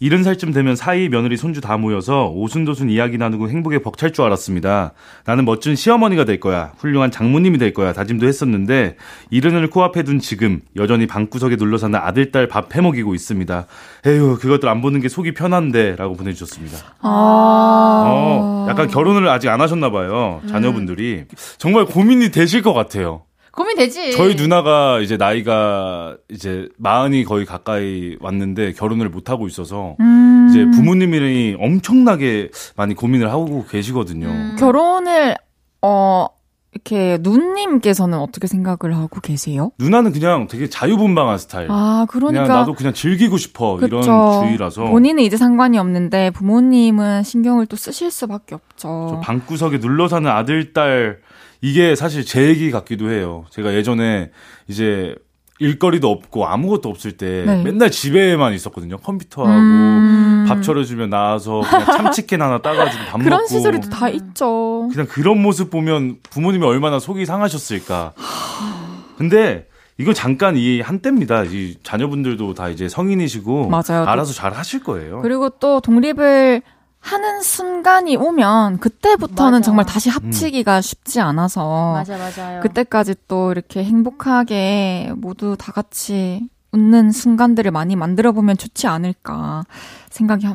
이른 살쯤 되면 사이 며느리 손주 다 모여서 오순도순 이야기 나누고 행복에 벅찰 줄 알았습니다. 나는 멋진 시어머니가 될 거야. 훌륭한 장모님이 될 거야. 다짐도 했었는데 이른을 코앞에 둔 지금 여전히 방구석에 눌러 사는 아들 딸 밥 해먹이고 있습니다. 에휴 그것들 안 보는 게 속이 편한데 라고 보내주셨습니다. 아. 어, 약간 결혼을 아직 안 하셨나 봐요. 자녀분들이. 정말 고민이 되실 것 같아요. 고민되지. 저희 누나가 이제 나이가 이제 마흔이 거의 가까이 왔는데 결혼을 못 하고 있어서 음. 이제 부모님이 엄청나게 많이 고민을 하고 계시거든요. 음. 결혼을 어 이렇게 누님께서는 어떻게 생각을 하고 계세요? 누나는 그냥 되게 자유분방한 스타일. 아, 그러니까 그냥 나도 그냥 즐기고 싶어 그쵸. 이런 주의라서. 본인은 이제 상관이 없는데 부모님은 신경을 또 쓰실 수밖에 없죠. 방구석에 눌러 사는 아들 딸 이게 사실 제 얘기 같기도 해요. 제가 예전에 이제 일거리도 없고 아무것도 없을 때 네. 맨날 집에만 있었거든요. 컴퓨터하고 음... 밥 차려주면 나와서 그냥 참치캔 하나 따가지고 밥 그런 먹고. 시절이 다 있죠. 그냥 그런 모습 보면 부모님이 얼마나 속이 상하셨을까. 근데 이거 잠깐 이 한때입니다. 이 자녀분들도 다 이제 성인이시고 맞아요. 알아서 잘 하실 거예요. 그리고 또 독립을 하는 순간이 오면 그때부터는 맞아. 정말 다시 합치기가 음. 쉽지 않아서 맞아 맞아요. 그때까지 또 이렇게 행복하게 모두 다 같이 웃는 순간들을 많이 만들어 보면 좋지 않을까 생각이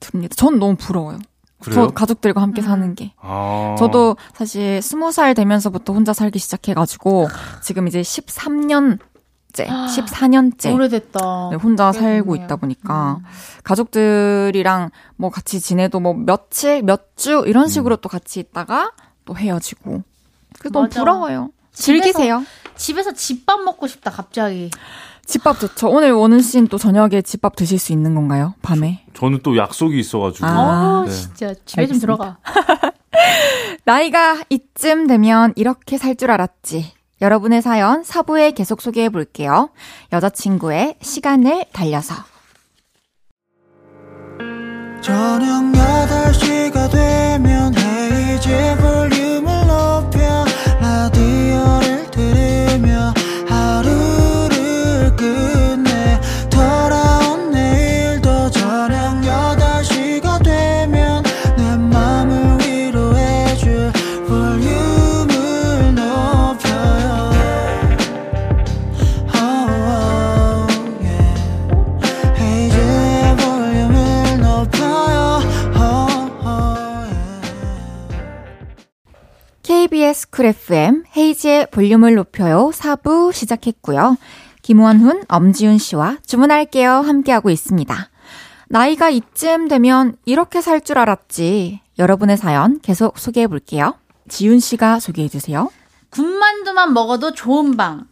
듭니다. 전 너무 부러워요. 그래요? 저 가족들과 함께 음. 사는 게. 아. 저도 사실 스무 살 되면서부터 혼자 살기 시작해가지고 지금 이제 13년 10년째, 14년째. 오래됐다. 네, 혼자 살고 있다 보니까 음. 가족들이랑 뭐 같이 지내도 뭐 며칠, 몇 주 이런 음. 식으로 음. 또 같이 있다가 또 헤어지고. 그래서 너무 부러워요. 즐기세요. 집에서 집밥 먹고 싶다, 갑자기. 집밥 좋죠. 오늘 원은 씨는 또 저녁에 집밥 드실 수 있는 건가요? 밤에? 저, 는또 약속이 있어가지고. 아, 네. 진짜 집에 알겠습니다. 좀 들어가. 나이가 이쯤 되면 이렇게 살 줄 알았지. 여러분의 사연 사부에 계속 소개해 볼게요. 여자친구의 시간을 달려서. 저녁 8시가 되면 헤이즈 볼륨을 높여 라디오를 쿨 FM 헤이즈의 볼륨을 높여요 4부 시작했고요. 김원훈, 엄지윤 씨와 주문할게요 함께하고 있습니다. 나이가 이쯤 되면 이렇게 살 줄 알았지. 여러분의 사연 계속 소개해 볼게요. 지윤 씨가 소개해 주세요. 군만두만 먹어도 좋은 방.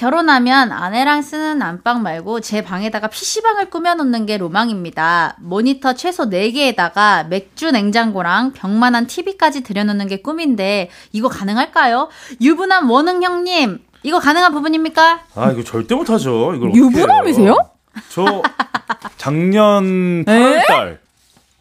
결혼하면 아내랑 쓰는 안방 말고 제 방에다가 PC방을 꾸며놓는 게 로망입니다. 모니터 최소 4개에다가 맥주 냉장고랑 벽만한 TV까지 들여놓는 게 꿈인데 이거 가능할까요? 유부남 원흥 형님 이거 가능한 부분입니까? 아 이거 절대 못하죠. 이걸 유부남이세요? 저 작년 8월달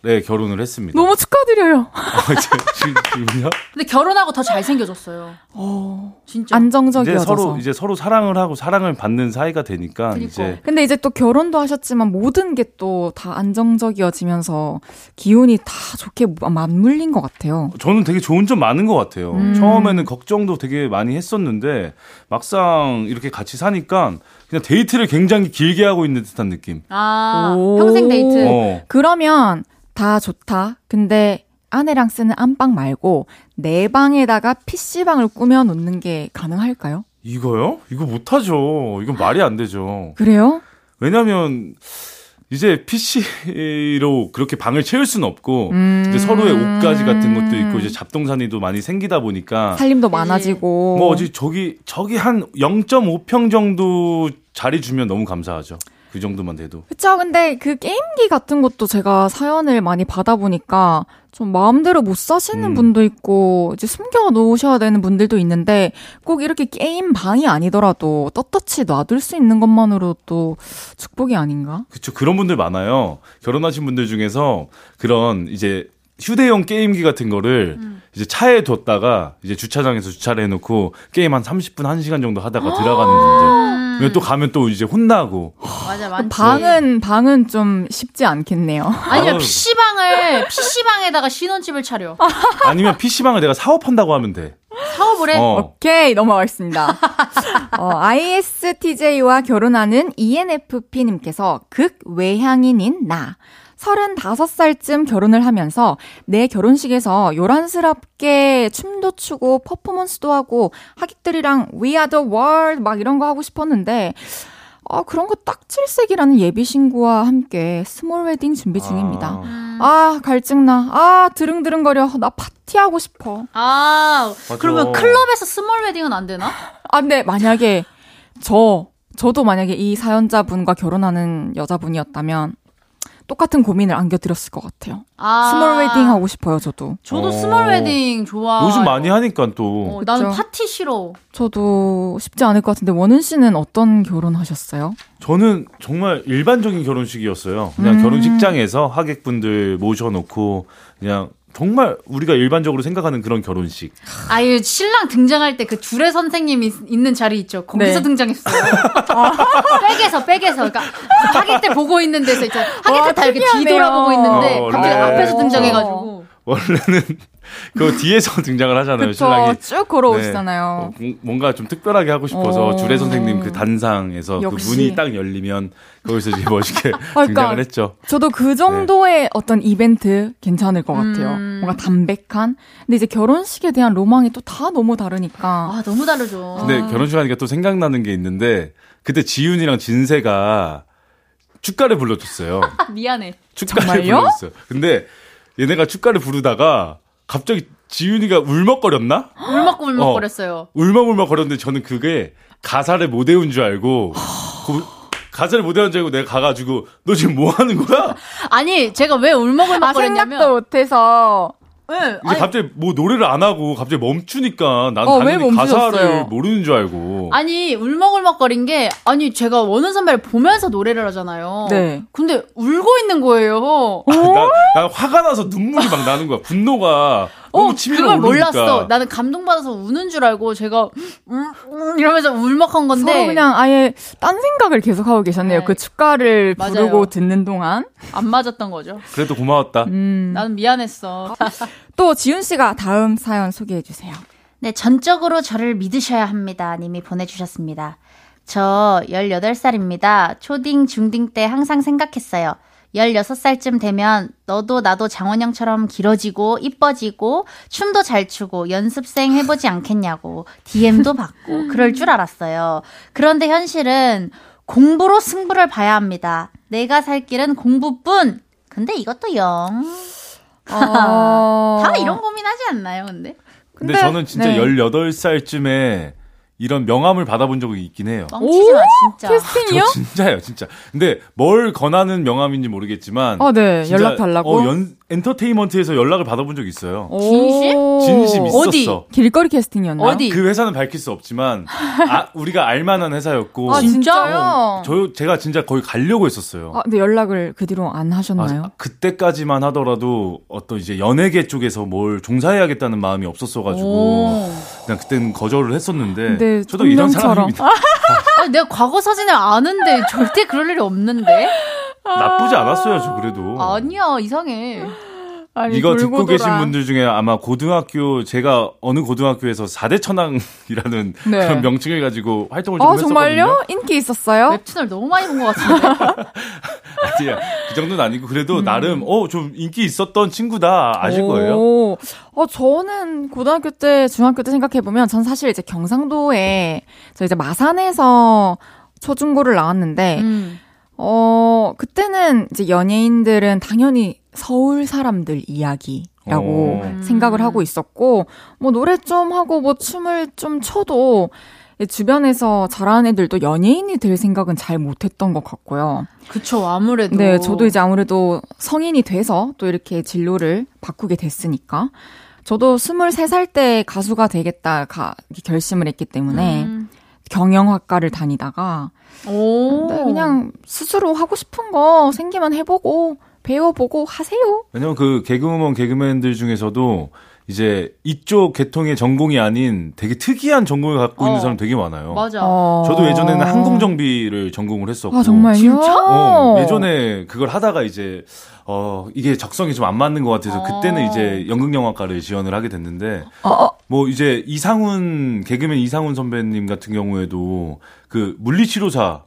네, 결혼을 했습니다. 너무 축하드려요. 아, 지금요? 근데 결혼하고 더 잘생겨졌어요. 어, 진짜. 안정적이어서. 이제 서로, 이제 서로 사랑을 하고 사랑을 받는 사이가 되니까, 그러니까. 이제. 근데 이제 또 결혼도 하셨지만 모든 게 또 다 안정적이어지면서 기운이 다 좋게 맞물린 것 같아요. 저는 되게 좋은 점 많은 것 같아요. 음. 처음에는 걱정도 되게 많이 했었는데, 막상 이렇게 같이 사니까, 그냥 데이트를 굉장히 길게 하고 있는 듯한 느낌. 아, 평생 데이트. 어. 그러면, 다 좋다. 근데 아내랑 쓰는 안방 말고 내 방에다가 PC방을 꾸며 놓는 게 가능할까요? 이거요? 이거 못하죠. 이건 말이 안 되죠. 그래요? 왜냐면, 이제 PC로 그렇게 방을 채울 수는 없고, 음... 이제 서로의 옷가지 같은 것도 있고, 이제 잡동사니도 많이 생기다 보니까. 살림도 많아지고. 뭐, 어지 저기, 저기 한 0.5평 정도 자리 주면 너무 감사하죠. 그 정도만 돼도. 그쵸. 근데 그 게임기 같은 것도 제가 사연을 많이 받아보니까 좀 마음대로 못 사시는 음. 분도 있고, 이제 숨겨 놓으셔야 되는 분들도 있는데, 꼭 이렇게 게임 방이 아니더라도 떳떳이 놔둘 수 있는 것만으로도 축복이 아닌가? 그쵸. 그런 분들 많아요. 결혼하신 분들 중에서 그런 이제 휴대용 게임기 같은 거를 음. 이제 차에 뒀다가 이제 주차장에서 주차를 해놓고 게임 한 30분 1시간 정도 하다가 들어가는 분들. 음. 또 가면 또 이제 혼나고. 맞아, 맞지. 방은, 방은 좀 쉽지 않겠네요. 아니면 PC방을, PC방에다가 신혼집을 차려. 아니면 PC방을 내가 사업한다고 하면 돼. 사업을 해? 어. 오케이, 넘어가겠습니다. 어, ISTJ와 결혼하는 ENFP님께서 극 외향인인 나. 35살쯤 결혼을 하면서 내 결혼식에서 요란스럽게 춤도 추고 퍼포먼스도 하고 하객들이랑 We are the world 막 이런 거 하고 싶었는데 아, 그런 거 딱 질색이라는 예비 신부와 함께 스몰 웨딩 준비 중입니다. 아, 아 갈증나. 아, 드릉드릉거려. 나 파티하고 싶어. 아, 맞아. 그러면 클럽에서 스몰 웨딩은 안 되나? 아, 근데 만약에 저, 저도 만약에 이 사연자분과 결혼하는 여자분이었다면 똑같은 고민을 안겨드렸을 것 같아요. 아~ 스몰 웨딩 하고 싶어요, 저도. 저도 어~ 스몰 웨딩 좋아. 요즘 많이 하니까 또. 어, 나는 파티 싫어. 저도 쉽지 않을 것 같은데 원훈 씨는 어떤 결혼하셨어요? 저는 정말 일반적인 결혼식이었어요. 그냥 음~ 결혼식장에서 하객분들 모셔놓고 그냥 정말 우리가 일반적으로 생각하는 그런 결혼식. 아유 신랑 등장할 때 그 주례 선생님 이 있는 자리 있죠. 거기서 네. 등장했어요. 백에서 백에서 그러니까 하객 때 보고 있는 데서 이제 하객 다 이렇게 뒤돌아보고 있는데 어, 갑자기 앞에서 등장해가지고. 원래는 그 뒤에서 등장을 하잖아요. 그쵸, 신랑이 쭉 걸어오시잖아요. 네. 어, 뭔가 좀 특별하게 하고 싶어서 어. 주례 선생님 그 단상에서 그 역시. 그 문이 딱 열리면 거기서 이제 멋있게 그러니까 등장을 했죠. 저도 그 정도의 네. 어떤 이벤트 괜찮을 것 같아요. 음. 뭔가 담백한. 근데 이제 결혼식에 대한 로망이 또 다 너무 다르니까. 아 너무 다르죠. 근데 아. 결혼식 하니까 또 생각나는 게 있는데 그때 지윤이랑 진세가 축가를 불러줬어요. 미안해. 축가를 불러줬어요. 근데 얘네가 축가를 부르다가 갑자기 지윤이가 울먹거렸나? 울먹울먹거렸어요. 어, 울먹울먹 거렸는데 저는 그게 가사를 못 외운 줄 알고 그 가사를 못 외운 줄 알고 내가 가가지고 너 지금 뭐 하는 거야? 아니 제가 왜 울먹울먹거렸냐면 아, 생각도 못해서 네, 이제 아니, 갑자기 뭐 노래를 안 하고 갑자기 멈추니까 난 어, 당연히 가사를 모르는 줄 알고. 아니 울먹울먹거린 게 아니 제가 원은 선배를 보면서 노래를 하잖아요. 네. 근데 울고 있는 거예요. 아, 나, 나 화가 나서 눈물이 막 나는 거야. 분노가 어, 그걸 오르니까. 몰랐어. 나는 감동받아서 우는 줄 알고 제가 음, 음, 이러면서 울먹한 건데 서로 그냥 아예 딴 생각을 계속 하고 계셨네요. 네. 그 축가를 맞아요. 부르고 듣는 동안 안 맞았던 거죠. 그래도 고마웠다. 음. 나는 미안했어. 또 지훈 씨가 다음 사연 소개해 주세요. 네, 전적으로 저를 믿으셔야 합니다. 님이 보내주셨습니다. 저 18살입니다. 초딩, 중딩 때 항상 생각했어요. 16살쯤 되면 너도 나도 장원영처럼 길어지고 이뻐지고 춤도 잘 추고 연습생 해보지 않겠냐고 DM도 받고 그럴 줄 알았어요. 그런데 현실은 공부로 승부를 봐야 합니다. 내가 살 길은 공부뿐. 근데 이것도 영. 어... 다 이런 고민하지 않나요, 근데? 근데, 근데 저는 진짜 네. 18살쯤에 이런 명함을 받아본 적이 있긴 해요. 뻥치지 마, 진짜. 캐스팅이요? 저 진짜예요, 진짜. 근데 뭘 권하는 명함인지 모르겠지만. 어, 네. 연락 달라고. 어, 연, 엔터테인먼트에서 연락을 받아본 적이 있어요. 진심? 진심 있었어. 어디? 길거리 캐스팅이었나? 어디? 그 회사는 밝힐 수 없지만 아, 우리가 알만한 회사였고. 아 진짜요? 어, 저 제가 진짜 거의 가려고 했었어요. 아, 근데 연락을 그 뒤로 안 하셨나요? 아, 그때까지만 하더라도 어떤 이제 연예계 쪽에서 뭘 종사해야겠다는 마음이 없었어가지고 그냥 그때는 거절을 했었는데. 네, 저도 이런 사람입니다. 아, 내가 과거 사진을 아는데 절대 그럴 일이 없는데. 나쁘지 않았어요, 저 그래도. 아니야, 이상해. 아니, 이거 듣고 돌아. 계신 분들 중에 아마 고등학교 제가 어느 고등학교에서 4대 천왕이라는 네. 그런 명칭을 가지고 활동을 좀 어, 했었거든요. 정말요? 인기 있었어요? 웹툰을 너무 많이 본 것 같은데. 아니야. 그 정도는 아니고 그래도 음. 나름 어좀 인기 있었던 친구다 아실 거예요. 어 저는 고등학교 때 중학교 때 생각해 보면 전 사실 이제 경상도에 저 이제 마산에서 초중고를 나왔는데 음. 어 그때는 이제 연예인들은 당연히 서울 사람들 이야기 라고 오. 생각을 하고 있었고, 뭐 노래 좀 하고 뭐 춤을 좀 춰도 주변에서 잘하는 애들도 연예인이 될 생각은 잘 못했던 것 같고요. 그쵸, 아무래도. 네, 저도 이제 아무래도 성인이 돼서 또 이렇게 진로를 바꾸게 됐으니까. 저도 23살 때 가수가 되겠다 가, 결심을 했기 때문에 음. 경영학과를 다니다가 오. 네, 그냥 스스로 하고 싶은 거 생기면 해보고 배워보고 하세요. 왜냐면 그 개그우먼 개그맨들 중에서도 이제 이쪽 계통의 전공이 아닌 되게 특이한 전공을 갖고 있는 어. 사람 되게 많아요. 맞아. 어. 저도 예전에는 항공정비를 전공을 했었고. 아, 정말요? 진짜? 어, 예전에 그걸 하다가 이제 어 이게 적성이 좀 안 맞는 것 같아서 어. 그때는 이제 연극영화과를 지원을 하게 됐는데 어, 어. 뭐 이제 이상훈 개그맨 이상훈 선배님 같은 경우에도 그 물리치료사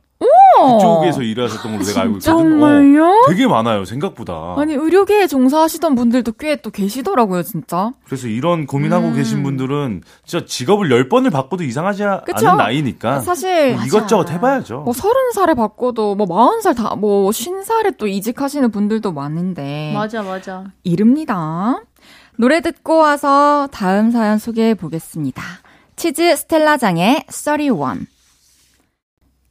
그쪽에서 일하셨던 걸로 내가 알고 있거든. 정말요? 어, 되게 많아요 생각보다. 아니 의료계에 종사하시던 분들도 꽤 또 계시더라고요, 진짜. 그래서 이런 고민하고 음. 계신 분들은 진짜 직업을 열 번을 바꿔도 이상하지 그쵸? 않은 나이니까 사실 뭐 이것저것 해봐야죠. 뭐 서른 살에 바꿔도 뭐 마흔 살다뭐쉰 살에 또 이직하시는 분들도 많은데 맞아, 맞아. 이릅니다. 노래 듣고 와서 다음 사연 소개해 보겠습니다. 치즈 스텔라장의 31.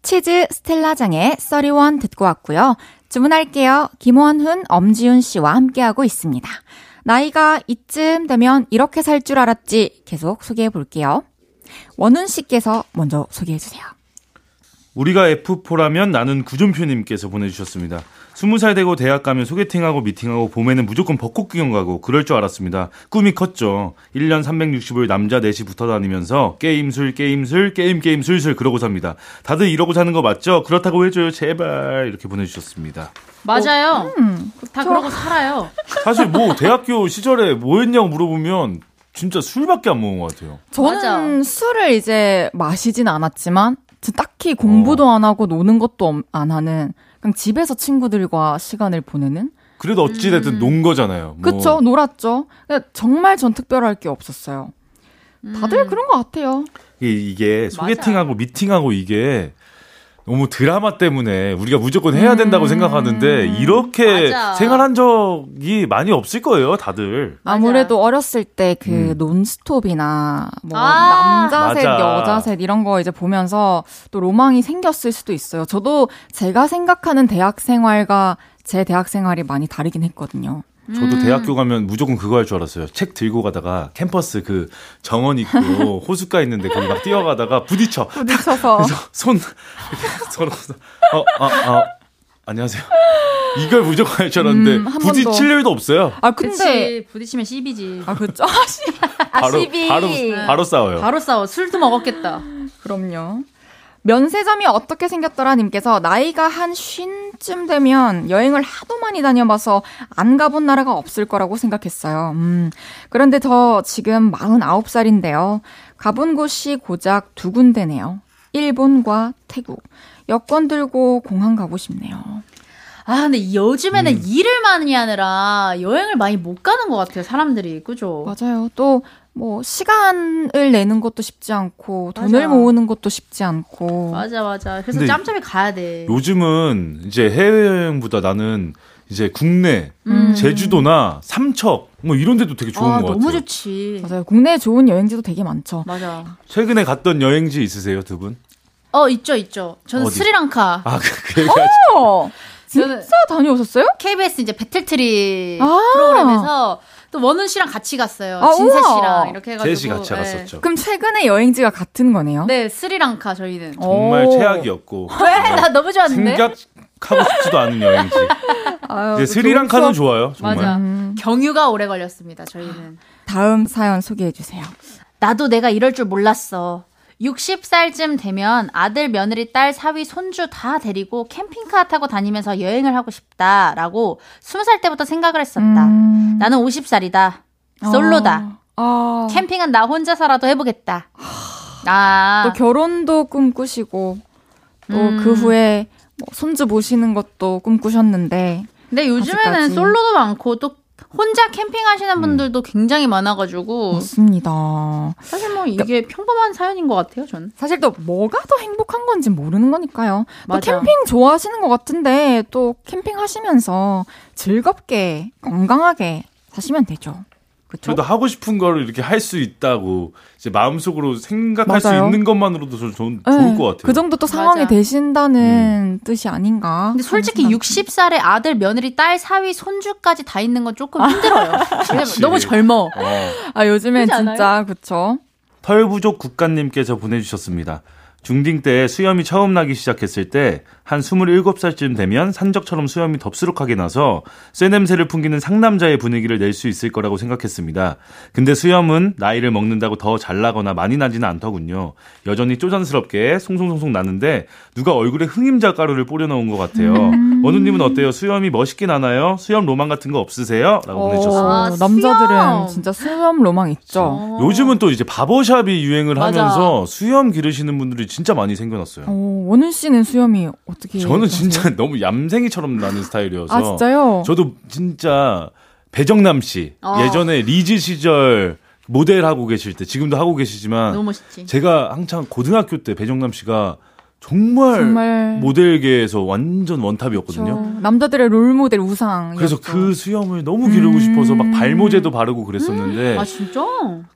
치즈 스텔라장의 31 듣고 왔고요. 주문할게요. 김원훈, 엄지윤 씨와 함께하고 있습니다. 나이가 이쯤 되면 이렇게 살 줄 알았지. 계속 소개해 볼게요. 원훈 씨께서 먼저 소개해 주세요. 우리가 F4라면 나는 구준표님께서 보내주셨습니다. 20살 되고 대학 가면 소개팅하고 미팅하고 봄에는 무조건 벚꽃 구경 가고 그럴 줄 알았습니다. 꿈이 컸죠. 1년 365일 남자 넷이 붙어 다니면서 게임 술 게임 술 게임 게임 술술 그러고 삽니다. 다들 이러고 사는 거 맞죠? 그렇다고 해줘요 제발 이렇게 보내주셨습니다. 맞아요. 음, 다 그러고 살아요. 사실 뭐 대학교 시절에 뭐 했냐고 물어보면 진짜 술밖에 안 먹은 것 같아요. 저는 맞아. 술을 이제 마시진 않았지만 저 딱히 공부도 안 하고 노는 것도 엄- 안 하는 그냥 집에서 친구들과 시간을 보내는? 그래도 어찌됐든 논 거잖아요. 뭐. 그쵸 놀았죠. 정말 전 특별할 게 없었어요. 다들 그런 것 같아요. 이게, 이게 소개팅하고 미팅하고 이게 너무 드라마 때문에 우리가 무조건 해야 된다고 생각하는데 이렇게 맞아. 생활한 적이 많이 없을 거예요, 다들. 아무래도 어렸을 때그 음. 논스톱이나 뭐 아. 남자 셋, 맞아. 여자 셋 이런 거 이제 보면서 또 로망이 생겼을 수도 있어요. 저도 제가 생각하는 대학 생활과 제 대학 생활이 많이 다르긴 했거든요. 저도 대학교 가면 무조건 그거 할 줄 알았어요. 책 들고 가다가 캠퍼스 그 정원 있고 호숫가 있는데 거기 막 뛰어가다가 부딪혀. 부딪혀서 그래서 손 서로 어, 아, 아, 안녕하세요. 이걸 무조건 할 줄 알았는데 음. 부딪힐 일도 없어요. 아 근데. 부딪히면 씹이지. 아 그렇죠. 아, 씨. 아, 바로 시비. 바로 바로 싸워요. 바로 싸워. 술도 먹었겠다. 그럼요. 면세점이 어떻게 생겼더라 님께서 나이가 한 쉰쯤 되면 여행을 하도 많이 다녀봐서 안 가본 나라가 없을 거라고 생각했어요. 음, 그런데 저 지금 49살인데요. 가본 곳이 고작 두 군데네요. 일본과 태국. 여권 들고 공항 가고 싶네요. 아, 근데 요즘에는 음. 일을 많이 하느라 여행을 많이 못 가는 것 같아요, 사람들이. 그죠? 맞아요. 또, 뭐, 시간을 내는 것도 쉽지 않고, 돈을 맞아. 모으는 것도 쉽지 않고. 맞아, 맞아. 그래서 짬짬이 가야 돼. 요즘은 이제 해외여행보다 나는 이제 국내 음. 제주도나 삼척 뭐 이런 데도 되게 좋은 아, 것 너무 같아요. 좋지. 맞아요. 국내에 좋은 여행지도 되게 많죠. 맞아. 최근에 갔던 여행지 있으세요, 두 분? 어, 있죠, 있죠. 저는 어디? 스리랑카. 아, 그, 그. 어, 진짜 다녀오셨어요? KBS 이제 배틀트리 아. 프로그램에서 또 원은 씨랑 같이 갔어요. 아, 진세 우와. 씨랑 이렇게 해가지고. 셋이 같이 네. 갔었죠. 그럼 최근에 여행지가 같은 거네요? 네, 스리랑카 저희는. 정말 오. 최악이었고. 왜? 나 너무 좋았는데? 생각하고 싶지도 않은 여행지. 아유, 이제 그 스리랑카는. 좋아요, 정말. 맞아. 음, 경유가 오래 걸렸습니다, 저희는. 다음 사연 소개해 주세요. 나도 내가 이럴 줄 몰랐어. 60살쯤 되면 아들, 며느리, 딸, 사위, 손주 다 데리고 캠핑카 타고 다니면서 여행을 하고 싶다라고 20살 때부터 생각을 했었다. 음, 나는 50살이다. 솔로다. 아, 캠핑은 나 혼자서라도 해보겠다. 아, 또 결혼도 꿈꾸시고 또 음. 그 후에 뭐 손주 모시는 것도 꿈꾸셨는데 근데 요즘에는 아직까지. 솔로도 많고 또 혼자 캠핑하시는 음. 분들도 굉장히 많아가지고 맞습니다. 사실 뭐 이게 평범한 사연인 것 같아요, 전. 사실 또 뭐가 더 행복한 건지 모르는 거니까요. 또 맞아. 캠핑 좋아하시는 것 같은데 또 캠핑 하시면서 즐겁게 건강하게 사시면 되죠. 그렇죠? 저도 하고 싶은 거를 이렇게 할 수 있다고 이제 마음속으로 생각할 수 맞아요. 있는 것만으로도 저, 저, 네, 좋을 것 같아요. 그 정도 또 상황이 맞아. 되신다는 뜻이 아닌가. 근데 솔직히 하는 60살에 아들, 며느리, 딸, 사위, 손주까지 다 있는 건 조금 힘들어요. 너무 젊어. 어. 아, 요즘엔? 진짜, 그쵸. 털부족 국가님께서 보내주셨습니다. 중딩 때 수염이 처음 나기 시작했을 때 한 27살쯤 되면 산적처럼 수염이 덥수룩하게 나서 쇠 냄새를 풍기는 상남자의 분위기를 낼 수 있을 거라고 생각했습니다. 근데 수염은 나이를 먹는다고 더 잘 나거나 많이 나지는 않더군요. 여전히 쪼잔스럽게 송송송송 나는데 누가 얼굴에 흑임자 가루를 뿌려놓은 것 같아요. 음. 원우님은 어때요? 수염이 멋있게 나나요? 수염 로망 같은 거 없으세요? 라고 보내주셨습니다. 아, 남자들은 진짜 수염 로망 있죠. 요즘은 또 이제 바버샵이 유행을 맞아. 하면서 수염 기르시는 분들이 진짜 많이 생겨났어요. 어, 원은 씨는 수염이 어떻게? 저는 진짜 너무 얌생이처럼 나는 스타일이어서. 아 진짜요? 저도 진짜 배정남 씨 어. 예전에 리즈 시절 모델 하고 계실 때 지금도 하고 계시지만 너무 멋있지. 제가 한창 고등학교 때 배정남 씨가 정말, 정말, 모델계에서 완전 원탑이었거든요. 그렇죠. 남자들의 롤 모델 우상. 그래서 그 수염을 너무 기르고 음~ 싶어서 막 발모제도 바르고 그랬었는데. 음~ 아 진짜?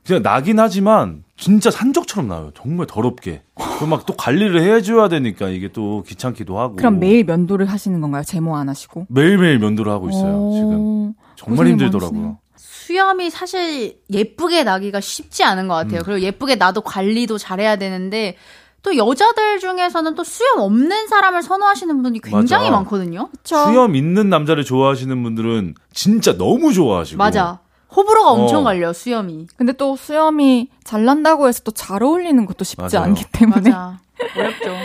그냥 나긴 하지만 진짜 산적처럼 나요. 정말 더럽게. 그막또 관리를 해줘야 되니까 이게 또 귀찮기도 하고. 그럼 매일 면도를 하시는 건가요? 제모 안 하시고? 매일 매일 면도를 하고 있어요. 지금 정말 힘들더라고요. 많으시네요. 수염이 사실 예쁘게 나기가 쉽지 않은 것 같아요. 음. 그리고 예쁘게 나도 관리도 잘해야 되는데 또 여자들 중에서는 또 수염 없는 사람을 선호하시는 분이 굉장히 맞아. 많거든요. 그쵸? 수염 있는 남자를 좋아하시는 분들은 진짜 너무 좋아하시고. 맞아. 호불호가 어. 엄청 갈려 수염이. 근데 또 수염이 잘 난다고 해서 또 잘 어울리는 것도 쉽지 맞아요. 않기 때문에. 맞아. 어렵죠.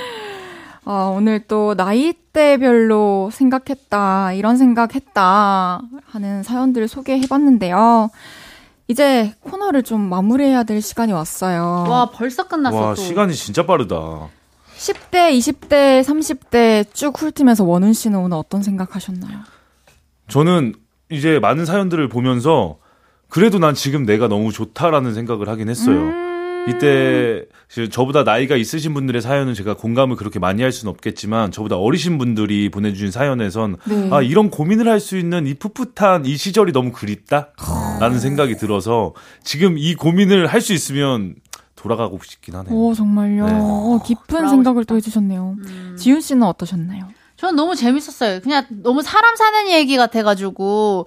아, 오늘 또 나이대별로 생각했다, 이런 생각했다 하는 사연들을 소개해봤는데요. 이제 코너를 좀 마무리해야 될 시간이 왔어요. 와, 벌써 끝났어. 와, 또. 시간이 진짜 빠르다. 10대, 20대, 30대 쭉 훑으면서 원훈 씨는 오늘 어떤 생각하셨나요? 저는 이제 많은 사연들을 보면서 그래도 난 지금 내가 너무 좋다라는 생각을 하긴 했어요. 음~ 이때 저보다 나이가 있으신 분들의 사연은 제가 공감을 그렇게 많이 할 수는 없겠지만 저보다 어리신 분들이 보내주신 사연에선 네. 아 이런 고민을 할 수 있는 이 풋풋한 이 시절이 너무 그립다라는 생각이 들어서 지금 이 고민을 할 수 있으면 돌아가고 싶긴 하네요. 오 정말요. 네. 오, 깊은 생각을 또 해주셨네요. 음. 지훈 씨는 어떠셨나요? 저는 너무 재밌었어요. 그냥 너무 사람 사는 얘기 같아가지고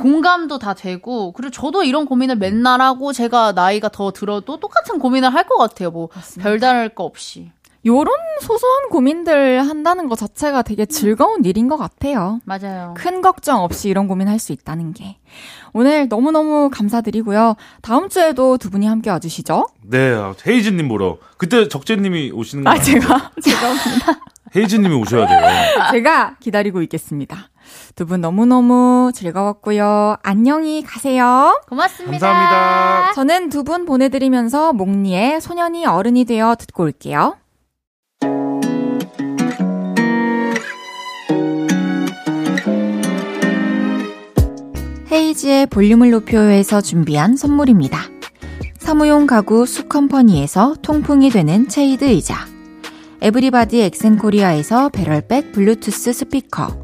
공감도 다 되고 그리고 저도 이런 고민을 맨날 하고 제가 나이가 더 들어도 똑같은 고민을 할 것 같아요. 뭐 맞습니다. 별다를 거 없이. 요런 소소한 고민들 한다는 것 자체가 되게 즐거운 음. 일인 것 같아요. 맞아요. 큰 걱정 없이 이런 고민 할 수 있다는 게. 오늘 너무너무 감사드리고요. 다음 주에도 두 분이 함께 와주시죠? 네, 헤이즈님 보러. 그때 적재님이 오시는 거 아, 제가? 죄송합니다. 헤이즈님이 오셔야 돼요. 제가 기다리고 있겠습니다. 두 분 너무너무 즐거웠고요. 안녕히 가세요. 고맙습니다. 감사합니다. 저는 두 분 보내드리면서 목리의 소년이 어른이 되어 듣고 올게요. 헤이지의 볼륨을 높여요에서 준비한 선물입니다. 사무용 가구 수컴퍼니에서 통풍이 되는 체이드 의자 에브리바디 엑센코리아에서 배럴백 블루투스 스피커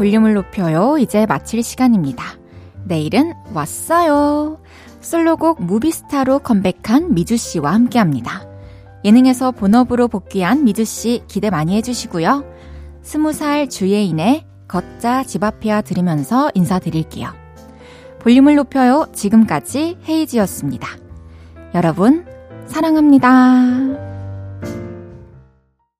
볼륨을 높여요. 이제 마칠 시간입니다. 내일은 왔어요. 솔로곡 무비스타로 컴백한 미주 씨와 함께 합니다. 예능에서 본업으로 복귀한 미주 씨 기대 많이 해주시고요. 스무 살 주예인의 걷자 집 앞이야 들으면서 인사드릴게요. 볼륨을 높여요. 지금까지 헤이지였습니다. 여러분, 사랑합니다.